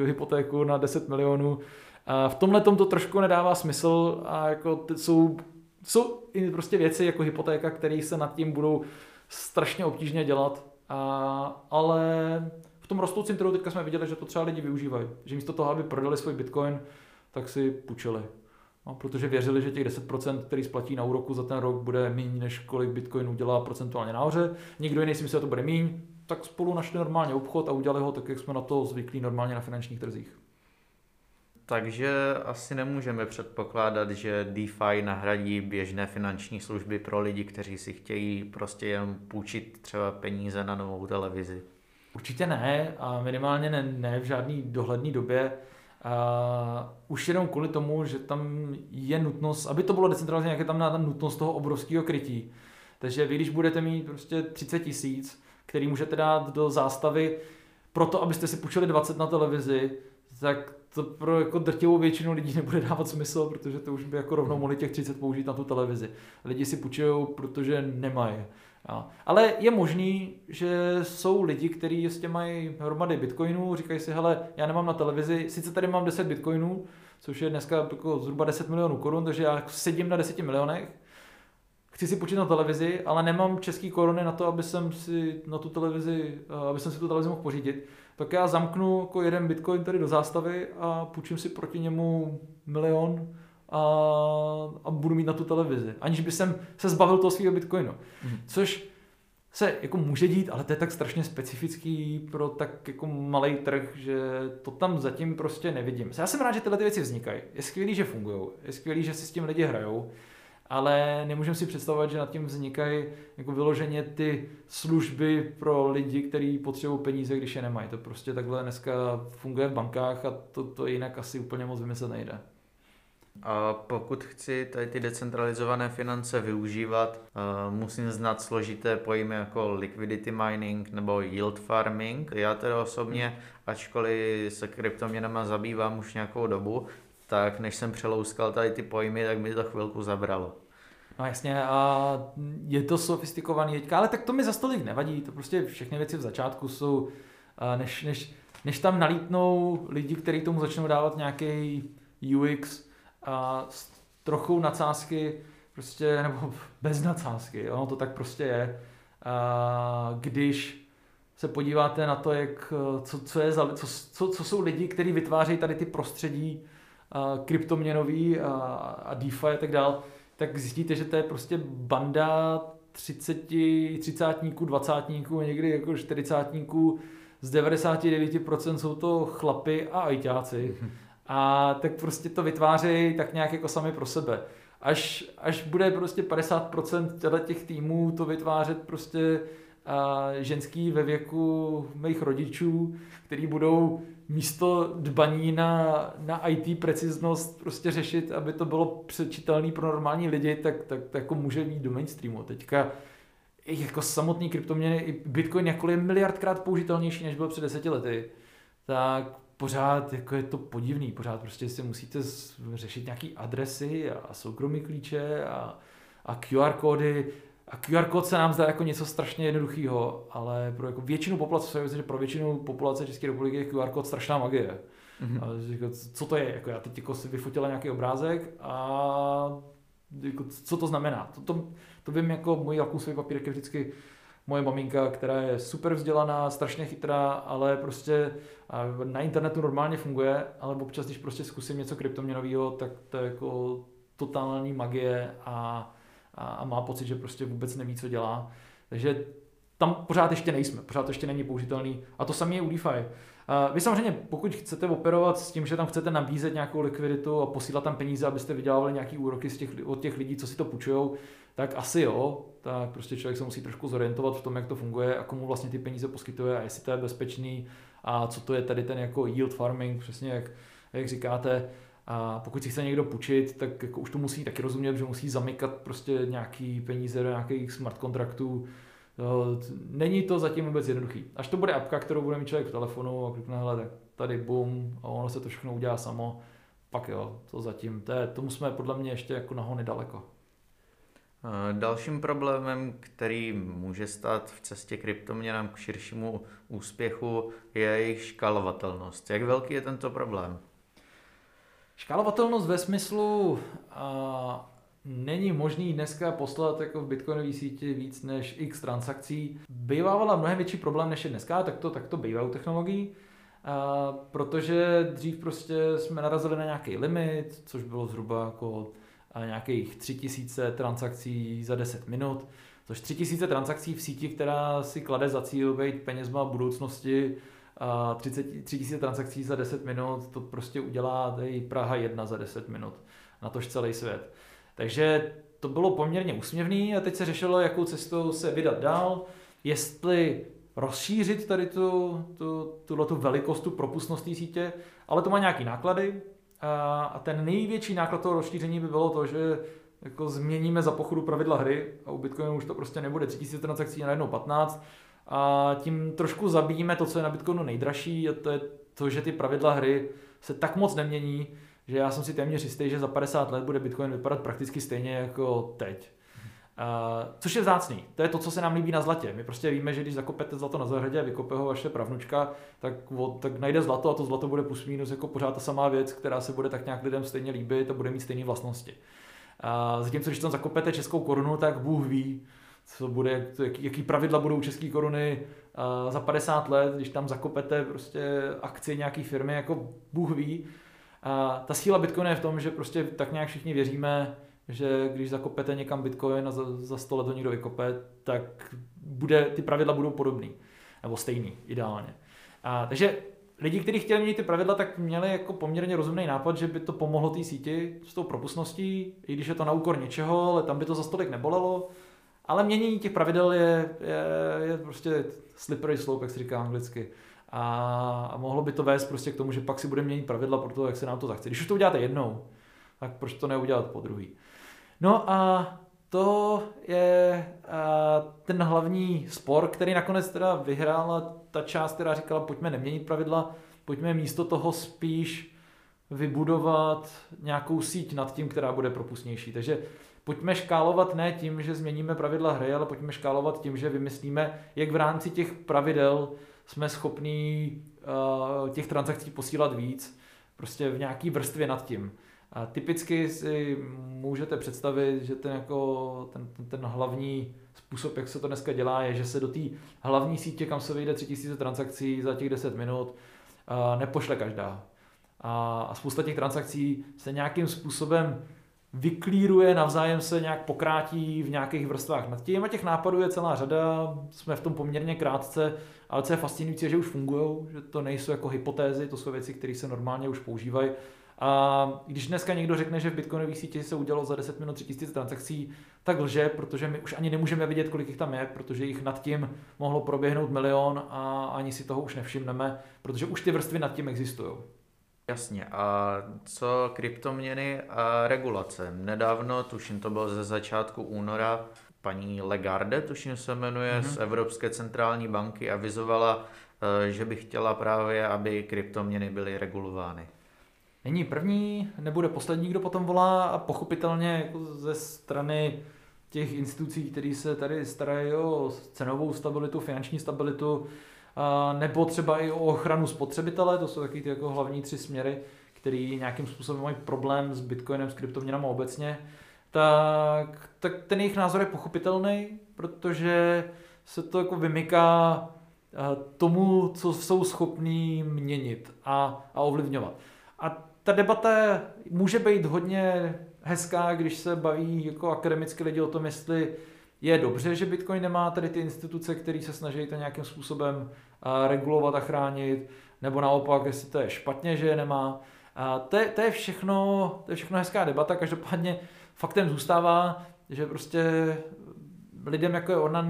hypotéku na 10 milionů? A v tomhle to trošku nedává smysl a jako ty jsou, jsou i prostě věci jako hypotéka, které se nad tím budou strašně obtížně dělat, a, ale v tom rostoucím trhu teďka jsme viděli, že to třeba lidi využívají. Že místo toho, aby prodali svůj bitcoin, tak si půjčili. No, protože věřili, že těch 10%, který splatí na úroku za ten rok, bude méně, než kolik bitcoinů dělá procentuálně nahoře. Nikdo jiný si myslel, že to bude méně, tak spolu našli normálně obchod a udělali ho tak, jak jsme na to zvyklí normálně na finančních trzích. takže asi nemůžeme předpokládat, že DeFi nahradí běžné finanční služby pro lidi, kteří si chtějí prostě jen půjčit třeba peníze na novou televizi. Určitě ne a minimálně ne, ne v žádné dohledné době. A už jenom kvůli tomu, že tam je nutnost, aby to bylo decentralizované, jak je tam na nutnost toho obrovského krytí. Takže vy, když budete mít prostě 30 tisíc, který můžete dát do zástavy proto, abyste si půjčili 20 na televizi, tak to pro jako drtivou většinu lidí nebude dávat smysl, protože to už by jako rovnou mohli těch 30 použít na tu televizi. Lidi si půjčují, protože nemají. Jo. Ale je možný, že jsou lidi, kteří s mají hromady bitcoinů, říkají si, hele, já nemám na televizi, sice tady mám 10 bitcoinů, což je dneska jako zhruba 10 milionů korun, takže já sedím na 10 milionech, chci si počít na televizi, ale nemám český koruny na to, aby jsem si na tu televizi, eh, aby jsem si tu televizi mohl pořídit, tak já zamknu jako jeden bitcoin tady do zástavy a půjčím si proti němu milion a, a budu mít na tu televizi, aniž by jsem se zbavil toho svého bitcoinu. Mm. Což se jako může dít, ale to je tak strašně specifický pro tak jako malý trh, že to tam zatím prostě nevidím. Já jsem rád, že tyhle ty věci vznikají. Je skvělý, že fungují. Je skvělý, že si s tím lidi hrajou ale nemůžeme si představovat, že nad tím vznikají jako vyloženě ty služby pro lidi, kteří potřebují peníze, když je nemají. To prostě takhle dneska funguje v bankách a to, to jinak asi úplně moc vymyslet nejde. A pokud chci tady ty decentralizované finance využívat, uh, musím znát složité pojmy jako liquidity mining nebo yield farming. Já teda osobně, ačkoliv se kryptoměnama zabývám už nějakou dobu, tak než jsem přelouskal tady ty pojmy, tak mi to chvilku zabralo. No jasně, a je to sofistikovaný teďka, ale tak to mi za stolik nevadí, to prostě všechny věci v začátku jsou, než, než, než tam nalítnou lidi, kteří tomu začnou dávat nějaký UX a s trochou nadsázky, prostě, nebo bez nadsázky, ono to tak prostě je. A když se podíváte na to, jak, co, co, je za, co, co, co jsou lidi, kteří vytvářejí tady ty prostředí, kryptoměnový a, a DeFi a tak dál, tak zjistíte, že to je prostě banda 30, 30 20 někdy jako 40 z 99% jsou to chlapy a ajťáci. A tak prostě to vytvářejí tak nějak jako sami pro sebe. Až, až bude prostě 50% těch týmů to vytvářet prostě a ženský ve věku mých rodičů, který budou místo dbaní na, na IT preciznost prostě řešit, aby to bylo přečitelné pro normální lidi, tak, tak, tak jako může být do mainstreamu. Teďka jako samotný kryptoměny, i Bitcoin jakkoliv je miliardkrát použitelnější, než byl před deseti lety, tak pořád jako je to podivný, pořád prostě si musíte řešit nějaký adresy a soukromí klíče a, a QR kódy a QR kód se nám zdá jako něco strašně jednoduchého, ale pro jako většinu populace, že pro většinu populace České republiky je QR kód strašná magie. Mm-hmm. A, jako, co to je? Jako já teď jako si vyfotila nějaký obrázek a jako, co to znamená? To, to, to vím jako můj lakmusový papírek je vždycky moje maminka, která je super vzdělaná, strašně chytrá, ale prostě na internetu normálně funguje, ale občas, když prostě zkusím něco kryptoměnového, tak to je jako totální magie a a, a má pocit, že prostě vůbec neví, co dělá. Takže tam pořád ještě nejsme, pořád ještě není použitelný. A to samé je u DeFi. Vy samozřejmě, pokud chcete operovat s tím, že tam chcete nabízet nějakou likviditu a posílat tam peníze, abyste vydělávali nějaký úroky z těch, od těch lidí, co si to půjčují, tak asi jo, tak prostě člověk se musí trošku zorientovat v tom, jak to funguje a komu vlastně ty peníze poskytuje a jestli to je bezpečný a co to je tady ten jako yield farming, přesně jak, jak říkáte. A pokud si chce někdo půjčit, tak jako už to musí taky rozumět, že musí zamykat prostě nějaký peníze do nějakých smart kontraktů. Není to zatím vůbec jednoduchý. Až to bude apka, kterou bude mít člověk v telefonu a klikne, hele, tak tady bum, a ono se to všechno udělá samo, pak jo, to zatím, to je, tomu jsme podle mě ještě jako nahony daleko. Dalším problémem, který může stát v cestě kryptoměnám k širšímu úspěchu, je jejich škálovatelnost. Jak velký je tento problém? Škálovatelnost ve smyslu a není možný dneska poslat jako v bitcoinové síti víc než x transakcí. Bývávala mnohem větší problém než je dneska, tak to, tak to bývá u technologií. A protože dřív prostě jsme narazili na nějaký limit, což bylo zhruba jako nějakých 3000 transakcí za 10 minut, což 3000 transakcí v síti, která si klade za cíl být penězma budoucnosti, a 30, 3000 transakcí za 10 minut, to prostě udělá tady Praha 1 za 10 minut, na tož celý svět. Takže to bylo poměrně úsměvný a teď se řešilo, jakou cestou se vydat dál, jestli rozšířit tady tu, tu, tuhle tu velikost, tu propustnost té sítě, ale to má nějaký náklady a, a ten největší náklad toho rozšíření by bylo to, že jako změníme za pochodu pravidla hry a u Bitcoinu už to prostě nebude. 3000 transakcí a najednou 15 a tím trošku zabijíme to, co je na Bitcoinu nejdražší a to je to, že ty pravidla hry se tak moc nemění, že já jsem si téměř jistý, že za 50 let bude Bitcoin vypadat prakticky stejně jako teď. Uh, což je vzácný. To je to, co se nám líbí na zlatě. My prostě víme, že když zakopete zlato na zahradě a vykope ho vaše pravnučka, tak, o, tak najde zlato a to zlato bude plus minus jako pořád ta samá věc, která se bude tak nějak lidem stejně líbit a bude mít stejné vlastnosti. Uh, zatímco, když tam zakopete českou korunu, tak Bůh ví, co bude, jaký, jaký pravidla budou české koruny uh, za 50 let, když tam zakopete prostě akci nějaký firmy, jako Bůh ví. A ta síla Bitcoinu je v tom, že prostě tak nějak všichni věříme, že když zakopete někam Bitcoin a za, za 100 let to někdo vykope, tak bude, ty pravidla budou podobný. Nebo stejný, ideálně. A, takže lidi, kteří chtěli mít ty pravidla, tak měli jako poměrně rozumný nápad, že by to pomohlo té síti s tou propustností, i když je to na úkor něčeho, ale tam by to za stolik nebolelo. Ale měnění těch pravidel je, je, je prostě slippery slope, jak se říká anglicky. A, mohlo by to vést prostě k tomu, že pak si budeme měnit pravidla pro to, jak se nám to zachce. Když už to uděláte jednou, tak proč to neudělat po druhý? No a to je ten hlavní spor, který nakonec teda vyhrála ta část, která říkala, pojďme neměnit pravidla, pojďme místo toho spíš vybudovat nějakou síť nad tím, která bude propustnější. Takže pojďme škálovat ne tím, že změníme pravidla hry, ale pojďme škálovat tím, že vymyslíme, jak v rámci těch pravidel jsme schopní uh, těch transakcí posílat víc, prostě v nějaký vrstvě nad tím. A typicky si můžete představit, že ten, jako, ten, ten, ten hlavní způsob, jak se to dneska dělá, je, že se do té hlavní sítě, kam se vyjde 3000 transakcí za těch 10 minut, nepošle každá. A, a spousta těch transakcí se nějakým způsobem vyklíruje, navzájem se nějak pokrátí v nějakých vrstvách nad tím a těch nápadů je celá řada, jsme v tom poměrně krátce, ale co je fascinující, že už fungují, že to nejsou jako hypotézy, to jsou věci, které se normálně už používají a když dneska někdo řekne, že v bitcoinové síti se udělalo za 10 minut 3000 transakcí, tak lže, protože my už ani nemůžeme vidět, kolik jich tam je, protože jich nad tím mohlo proběhnout milion a ani si toho už nevšimneme, protože už ty vrstvy nad tím existují. Jasně. A co kryptoměny a regulace? Nedávno, tuším to bylo ze začátku února, paní Legarde, tuším se jmenuje, mm-hmm. z Evropské centrální banky avizovala, eh, že by chtěla právě, aby kryptoměny byly regulovány není první, nebude poslední, kdo potom volá a pochopitelně jako ze strany těch institucí, které se tady starají o cenovou stabilitu, finanční stabilitu, nebo třeba i o ochranu spotřebitele, to jsou taky ty jako hlavní tři směry, který nějakým způsobem mají problém s bitcoinem, s kryptoměnami obecně, tak, tak ten jejich názor je pochopitelný, protože se to jako vymyká tomu, co jsou schopní měnit a, a ovlivňovat. A ta debata může být hodně hezká, když se baví jako akademicky lidi o tom, jestli je dobře, že Bitcoin nemá tady ty instituce, které se snaží to nějakým způsobem regulovat a chránit, nebo naopak, jestli to je špatně, že je nemá. A to, je, to, je všechno, to je všechno hezká debata, každopádně faktem zůstává, že prostě lidem jako je ona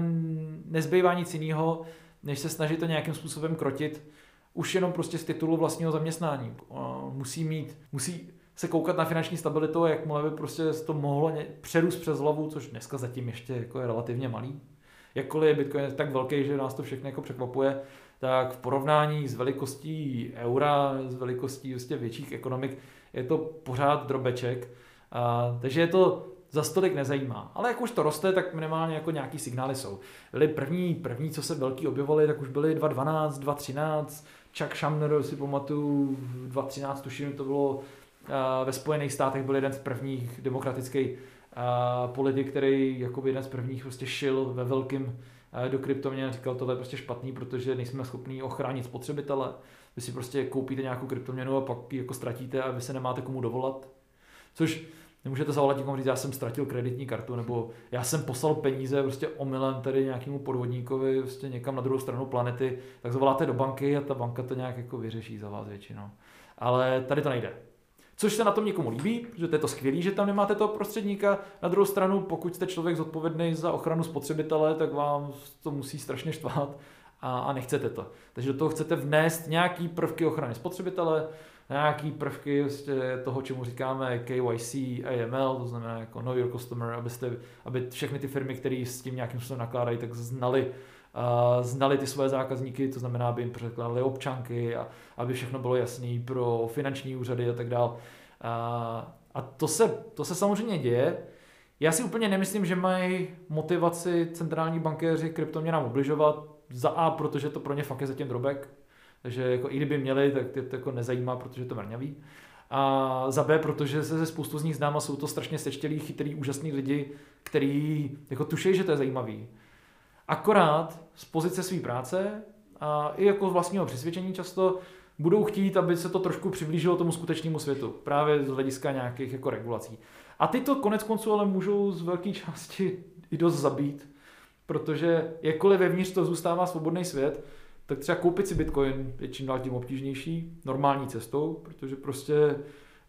nezbývá nic jiného, než se snažit to nějakým způsobem krotit už jenom prostě z titulu vlastního zaměstnání. Musí mít, musí se koukat na finanční stabilitu jakmile by prostě to mohlo přerůst přes hlavu, což dneska zatím ještě jako je relativně malý. Jakkoliv je Bitcoin tak velký, že nás to všechno jako překvapuje, tak v porovnání s velikostí eura, s velikostí vlastně větších ekonomik, je to pořád drobeček. A, takže je to za stolik nezajímá. Ale jak už to roste, tak minimálně jako nějaký signály jsou. Byly první, první, co se velký objevovaly, tak už byly 2.12, 2.13, Chuck Shamner si pamatuju, 2013 tuším, to bylo ve Spojených státech byl jeden z prvních demokratických politik, který jako jeden z prvních prostě šil ve velkým do kryptoměn říkal, tohle je prostě špatný, protože nejsme schopni ochránit spotřebitele. Vy si prostě koupíte nějakou kryptoměnu a pak ji jako ztratíte a vy se nemáte komu dovolat. Což Nemůžete zavolat někomu říct, já jsem ztratil kreditní kartu, nebo já jsem poslal peníze prostě omylem tady nějakému podvodníkovi prostě někam na druhou stranu planety, tak zavoláte do banky a ta banka to nějak jako vyřeší za vás většinou. Ale tady to nejde. Což se na tom někomu líbí, že to je to skvělé, že tam nemáte toho prostředníka. Na druhou stranu, pokud jste člověk zodpovědný za ochranu spotřebitele, tak vám to musí strašně štvát a, a nechcete to. Takže do toho chcete vnést nějaký prvky ochrany spotřebitele, nějaký prvky vlastně toho, čemu říkáme KYC, AML, to znamená jako Know Your Customer, abyste, aby všechny ty firmy, které s tím nějakým způsobem nakládají, tak znali, znali ty své zákazníky, to znamená, aby jim překládali občanky a aby všechno bylo jasné pro finanční úřady a tak dále. A to se, to se samozřejmě děje. Já si úplně nemyslím, že mají motivaci centrální bankéři kryptoměnám obližovat. Za A, protože to pro ně fakt je zatím drobek, takže jako i kdyby měli, tak ty to jako nezajímá, protože to mrňaví. A za B, protože se ze spoustu z nich znám a jsou to strašně sečtělí, chytrý, úžasný lidi, kteří jako tuší, že to je zajímavý. Akorát z pozice své práce a i jako vlastního přesvědčení často budou chtít, aby se to trošku přiblížilo tomu skutečnému světu, právě z hlediska nějakých jako regulací. A ty to konec konců ale můžou z velké části i dost zabít, protože jakkoliv vevnitř to zůstává svobodný svět, tak třeba koupit si Bitcoin je čím dál tím obtížnější, normální cestou, protože prostě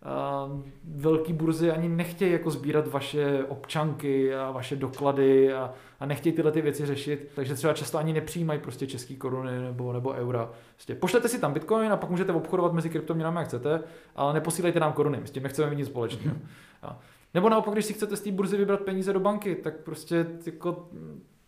uh, velký burzy ani nechtějí jako sbírat vaše občanky a vaše doklady a, a nechtějí tyhle ty věci řešit, takže třeba často ani nepřijímají prostě český koruny nebo, nebo eura. Prostě pošlete si tam Bitcoin a pak můžete obchodovat mezi kryptoměnami, jak chcete, ale neposílejte nám koruny, s tím nechceme mít nic společného. Nebo naopak, když si chcete z té burzy vybrat peníze do banky, tak prostě jako,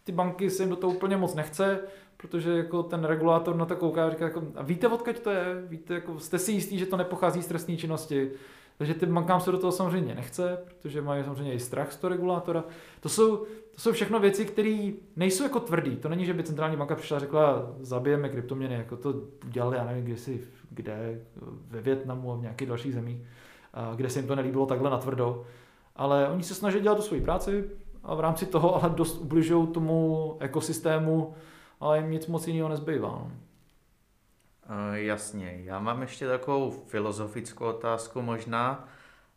ty banky se jim do toho úplně moc nechce, protože jako ten regulátor na to kouká a říká, jako, a víte, odkud to je? Víte, jako, jste si jistý, že to nepochází z trestní činnosti? Takže ty bankám se do toho samozřejmě nechce, protože mají samozřejmě i strach z toho regulátora. To jsou, to jsou všechno věci, které nejsou jako tvrdý. To není, že by centrální banka přišla a řekla, zabijeme kryptoměny, jako to udělali, já nevím, kde si, kde, ve Větnamu a v nějakých dalších zemích, kde se jim to nelíbilo takhle natvrdo. Ale oni se snaží dělat tu svoji práci a v rámci toho ale dost ubližují tomu ekosystému, ale jim nic moc jiného nezbývá. No. Uh, jasně, já mám ještě takovou filozofickou otázku možná.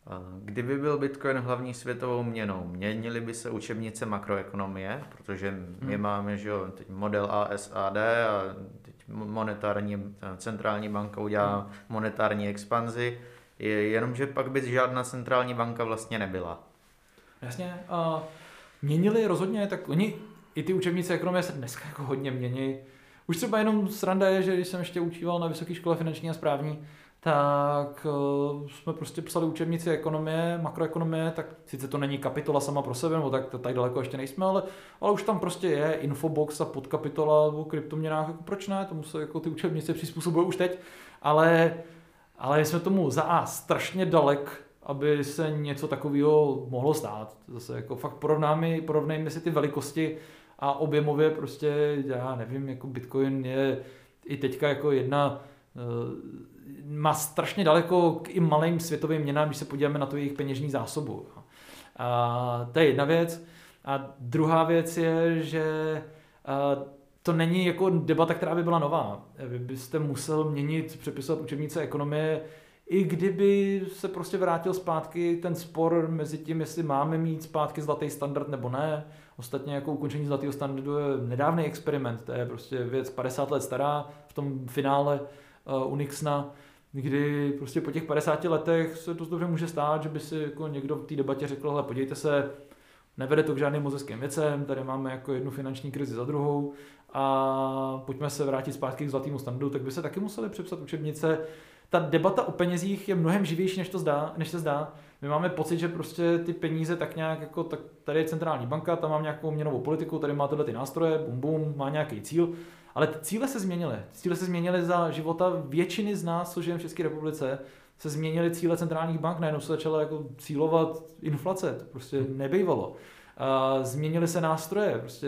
Uh, kdyby byl Bitcoin hlavní světovou měnou, měnily by se učebnice makroekonomie, protože my hmm. máme že jo, teď model ASAD a teď monetární, centrální banka udělá hmm. monetární expanzi, jenomže pak by žádná centrální banka vlastně nebyla. Jasně, uh, měnili rozhodně, tak oni i ty učebnice ekonomie se dneska jako hodně mění. Už třeba jenom sranda je, že když jsem ještě učíval na vysoké škole finanční a správní, tak uh, jsme prostě psali učebnici ekonomie, makroekonomie, tak sice to není kapitola sama pro sebe, nebo tak tak daleko ještě nejsme, ale, ale už tam prostě je infobox a podkapitola o kryptoměnách, jako proč ne, tomu se jako ty učebnice přizpůsobují už teď, ale, ale jsme tomu za A strašně dalek, aby se něco takového mohlo stát. Zase jako fakt porovnáme, porovnejme si ty velikosti a objemově prostě, já nevím, jako Bitcoin je i teďka jako jedna eh, má strašně daleko k i malým světovým měnám, když se podíváme na to jejich peněžní zásobu. A to je jedna věc. A druhá věc je, že eh, to není jako debata, která by byla nová. Vy byste musel měnit, přepisovat učebnice ekonomie i kdyby se prostě vrátil zpátky ten spor mezi tím, jestli máme mít zpátky zlatý standard nebo ne. Ostatně jako ukončení zlatého standardu je nedávný experiment, to je prostě věc 50 let stará v tom finále uh, Unixna, kdy prostě po těch 50 letech se dost dobře může stát, že by si jako někdo v té debatě řekl, hele, podívejte se, nevede to k žádným mozeckým věcem, tady máme jako jednu finanční krizi za druhou a pojďme se vrátit zpátky k zlatému standardu, tak by se taky museli přepsat učebnice, ta debata o penězích je mnohem živější, než, to zdá, než se zdá. My máme pocit, že prostě ty peníze tak nějak jako, tak tady je centrální banka, tam mám nějakou měnovou politiku, tady má tyhle ty nástroje, bum bum, má nějaký cíl. Ale ty cíle se změnily. Cíle se změnily za života většiny z nás, co žijeme v České republice, se změnily cíle centrálních bank, najednou se začala jako cílovat inflace, to prostě nebejvalo. Změnily se nástroje, prostě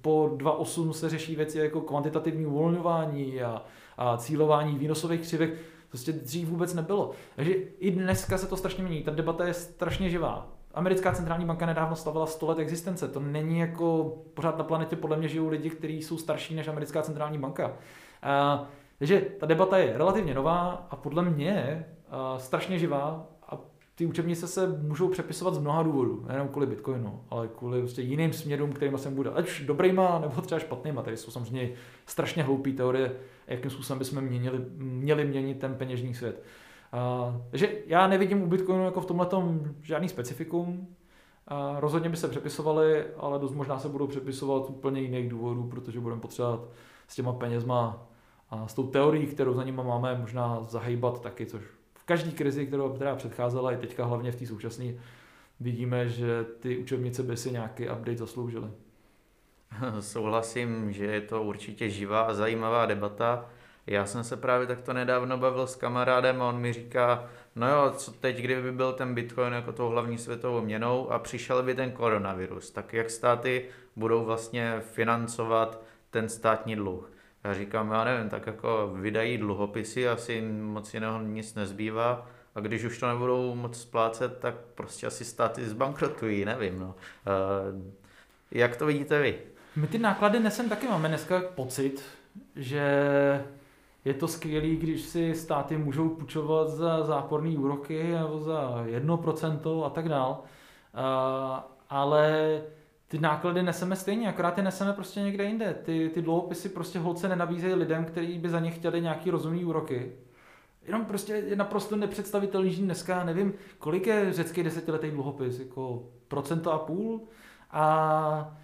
po 2.8 se řeší věci jako kvantitativní uvolňování a, a cílování výnosových křivek prostě dřív vůbec nebylo. Takže i dneska se to strašně mění, ta debata je strašně živá. Americká centrální banka nedávno slavila 100 let existence. To není jako pořád na planetě, podle mě žijou lidi, kteří jsou starší než americká centrální banka. Uh, takže ta debata je relativně nová a podle mě uh, strašně živá ty učebnice se můžou přepisovat z mnoha důvodů, nejenom kvůli Bitcoinu, ale kvůli prostě jiným směrům, kterým se bude, ať už dobrýma nebo třeba špatnýma. Tady jsou samozřejmě strašně hloupé teorie, jakým způsobem bychom měnili, měli měnit ten peněžní svět. Takže já nevidím u Bitcoinu jako v tomhle žádný specifikum. A rozhodně by se přepisovali, ale dost možná se budou přepisovat úplně jiných důvodů, protože budeme potřebovat s těma penězma a s tou teorií, kterou za nimi máme, možná zahýbat taky, což každé krizi, kterou, která předcházela, i teďka hlavně v té současné, vidíme, že ty učebnice by si nějaký update zasloužily. Souhlasím, že je to určitě živá a zajímavá debata. Já jsem se právě takto nedávno bavil s kamarádem a on mi říká, no jo, co teď, kdyby byl ten Bitcoin jako tou hlavní světovou měnou a přišel by ten koronavirus, tak jak státy budou vlastně financovat ten státní dluh? Já říkám, já nevím, tak jako vydají dluhopisy, asi moc jiného nic nezbývá. A když už to nebudou moc splácet, tak prostě asi státy zbankrotují, nevím. No. Uh, jak to vidíte vy? My ty náklady nesem taky máme dneska pocit, že je to skvělé, když si státy můžou půjčovat za záporné úroky nebo za 1% a tak dál. Uh, ale ty náklady neseme stejně, akorát ty neseme prostě někde jinde. Ty, ty dluhopisy prostě holce nenabízejí lidem, kteří by za ně chtěli nějaký rozumný úroky. Jenom prostě je naprosto nepředstavitelný, že dneska nevím, kolik je řecký desetiletý dluhopis, jako procento a půl. A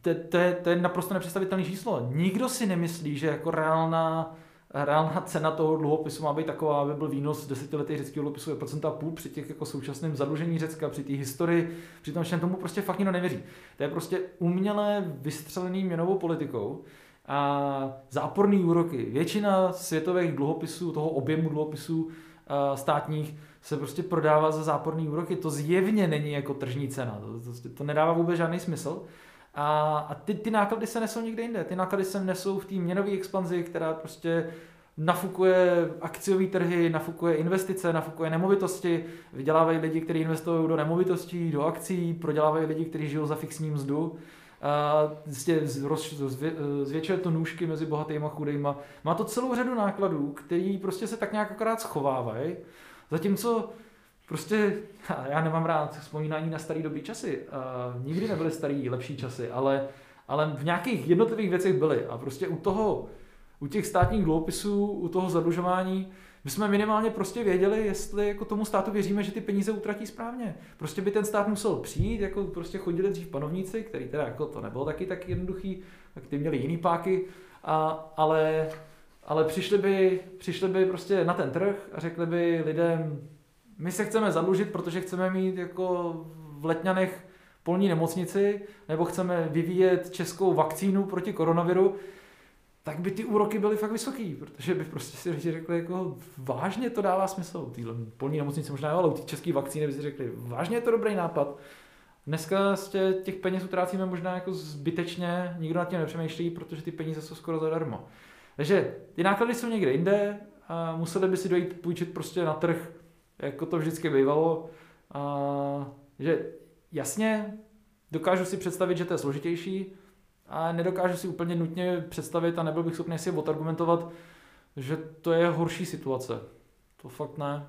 to je, to je naprosto nepředstavitelné číslo. Nikdo si nemyslí, že jako reálná reálná cena toho dluhopisu má být taková, aby byl výnos desetiletých řeckého dluhopisu je procenta půl při těch jako současném zadlužení Řecka, při té historii, při tom všem tomu prostě fakt nikdo nevěří. To je prostě uměle vystřelený měnovou politikou a záporný úroky. Většina světových dluhopisů, toho objemu dluhopisů státních se prostě prodává za záporný úroky. To zjevně není jako tržní cena. To, to, to nedává vůbec žádný smysl. A, a ty, ty náklady se nesou někde jinde. Ty náklady se nesou v té měnové expanzi, která prostě nafukuje akciové trhy, nafukuje investice, nafukuje nemovitosti, vydělávají lidi, kteří investují do nemovitostí, do akcí, prodělávají lidi, kteří žijou za fixní mzdu. Zvětšuje to nůžky mezi bohatýma a chudejma. Má to celou řadu nákladů, který prostě se tak nějak akorát schovávají, zatímco Prostě já nemám rád vzpomínání na starý dobrý časy. Uh, nikdy nebyly starý lepší časy, ale, ale v nějakých jednotlivých věcech byly. A prostě u toho, u těch státních dluhopisů, u toho zadlužování, my jsme minimálně prostě věděli, jestli jako tomu státu věříme, že ty peníze utratí správně. Prostě by ten stát musel přijít, jako prostě chodili dřív panovníci, který teda jako to nebylo taky tak jednoduchý, tak ty měli jiný páky, a, ale, ale přišli by, přišli by prostě na ten trh a řekli by lidem, my se chceme zadlužit, protože chceme mít jako v Letňanech polní nemocnici, nebo chceme vyvíjet českou vakcínu proti koronaviru, tak by ty úroky byly fakt vysoký, protože by prostě si lidi řekli, jako vážně to dává smysl. Týhle polní nemocnice možná ale u té české vakcíny by si řekli, vážně je to dobrý nápad. Dneska z těch peněz utrácíme možná jako zbytečně, nikdo nad tím nepřemýšlí, protože ty peníze jsou skoro zadarmo. Takže ty náklady jsou někde jinde a museli by si dojít půjčit prostě na trh jako to vždycky bývalo. A, že jasně, dokážu si představit, že to je složitější, a nedokážu si úplně nutně představit a nebyl bych schopný si odargumentovat, že to je horší situace. To fakt ne.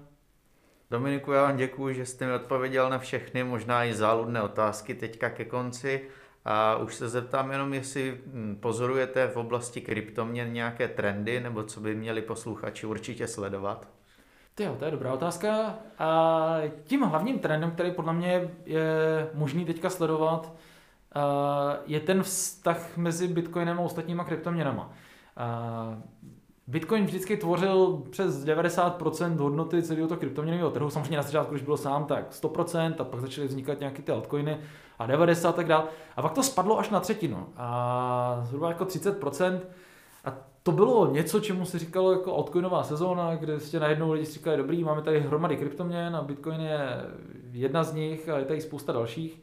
Dominiku, já vám děkuji, že jste mi odpověděl na všechny, možná i záludné otázky teďka ke konci. A už se zeptám jenom, jestli hm, pozorujete v oblasti kryptoměn nějaké trendy, nebo co by měli posluchači určitě sledovat? Jo, to je dobrá otázka. A tím hlavním trendem, který podle mě je možný teďka sledovat, je ten vztah mezi Bitcoinem a ostatníma kryptoměnama. Bitcoin vždycky tvořil přes 90% hodnoty celého toho kryptoměnového trhu. Samozřejmě na začátku, když bylo sám, tak 100% a pak začaly vznikat nějaké ty altcoiny a 90 a tak dále. A pak to spadlo až na třetinu. A zhruba jako 30%. A to bylo něco, čemu se říkalo jako altcoinová sezóna, kde prostě najednou lidi říkali, dobrý, máme tady hromady kryptoměn a Bitcoin je jedna z nich a je tady spousta dalších.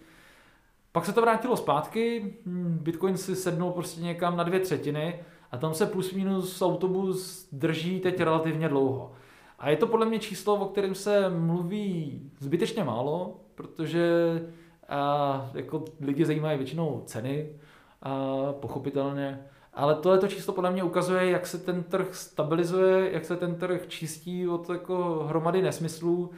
Pak se to vrátilo zpátky, Bitcoin si sednul prostě někam na dvě třetiny a tam se plus minus autobus drží teď relativně dlouho. A je to podle mě číslo, o kterém se mluví zbytečně málo, protože a, jako lidi zajímají většinou ceny, a, pochopitelně. Ale tohle číslo podle mě ukazuje, jak se ten trh stabilizuje, jak se ten trh čistí od jako hromady nesmyslů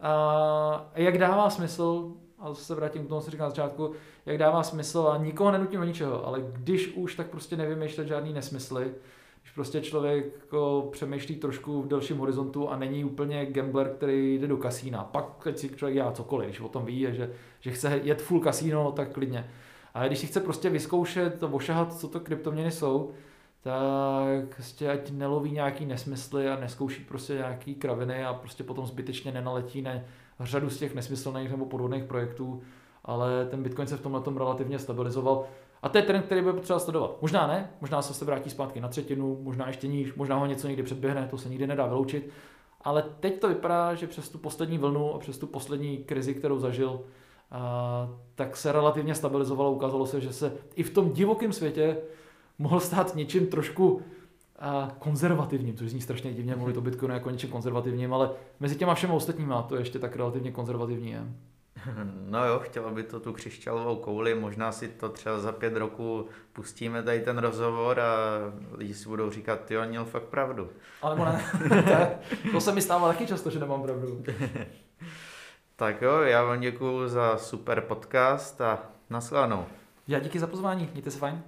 A jak dává smysl, a se vrátím k tomu, co říkal na začátku, jak dává smysl a nikoho nenutím do ničeho, ale když už, tak prostě nevymýšlet žádný nesmysly, když prostě člověk jako přemýšlí trošku v delším horizontu a není úplně gambler, který jde do kasína. Pak teď si člověk dělá cokoliv, když o tom ví, že, že chce jet full kasíno, tak klidně. Ale když si chce prostě vyzkoušet, ošahat, co to kryptoměny jsou, tak prostě ať neloví nějaký nesmysly a neskouší prostě nějaký kraviny a prostě potom zbytečně nenaletí na řadu z těch nesmyslných nebo podvodných projektů, ale ten Bitcoin se v tomhle relativně stabilizoval. A to je trend, který bude potřeba sledovat. Možná ne, možná se se vrátí zpátky na třetinu, možná ještě níž, možná ho něco někdy předběhne, to se nikdy nedá vyloučit. Ale teď to vypadá, že přes tu poslední vlnu a přes tu poslední krizi, kterou zažil, a, tak se relativně stabilizovalo. Ukázalo se, že se i v tom divokém světě mohl stát něčím trošku a konzervativním, což zní strašně divně mluvit o Bitcoinu jako něčím konzervativním, ale mezi těma všema ostatníma to ještě tak relativně konzervativní je. No jo, chtělo by to tu křišťálovou kouli, možná si to třeba za pět roku pustíme tady ten rozhovor a lidi si budou říkat, ty on měl fakt pravdu. Ale ne, to se mi stává taky často, že nemám pravdu. Tak jo, já vám děkuji za super podcast a nashledanou. Já díky za pozvání, mějte se fajn.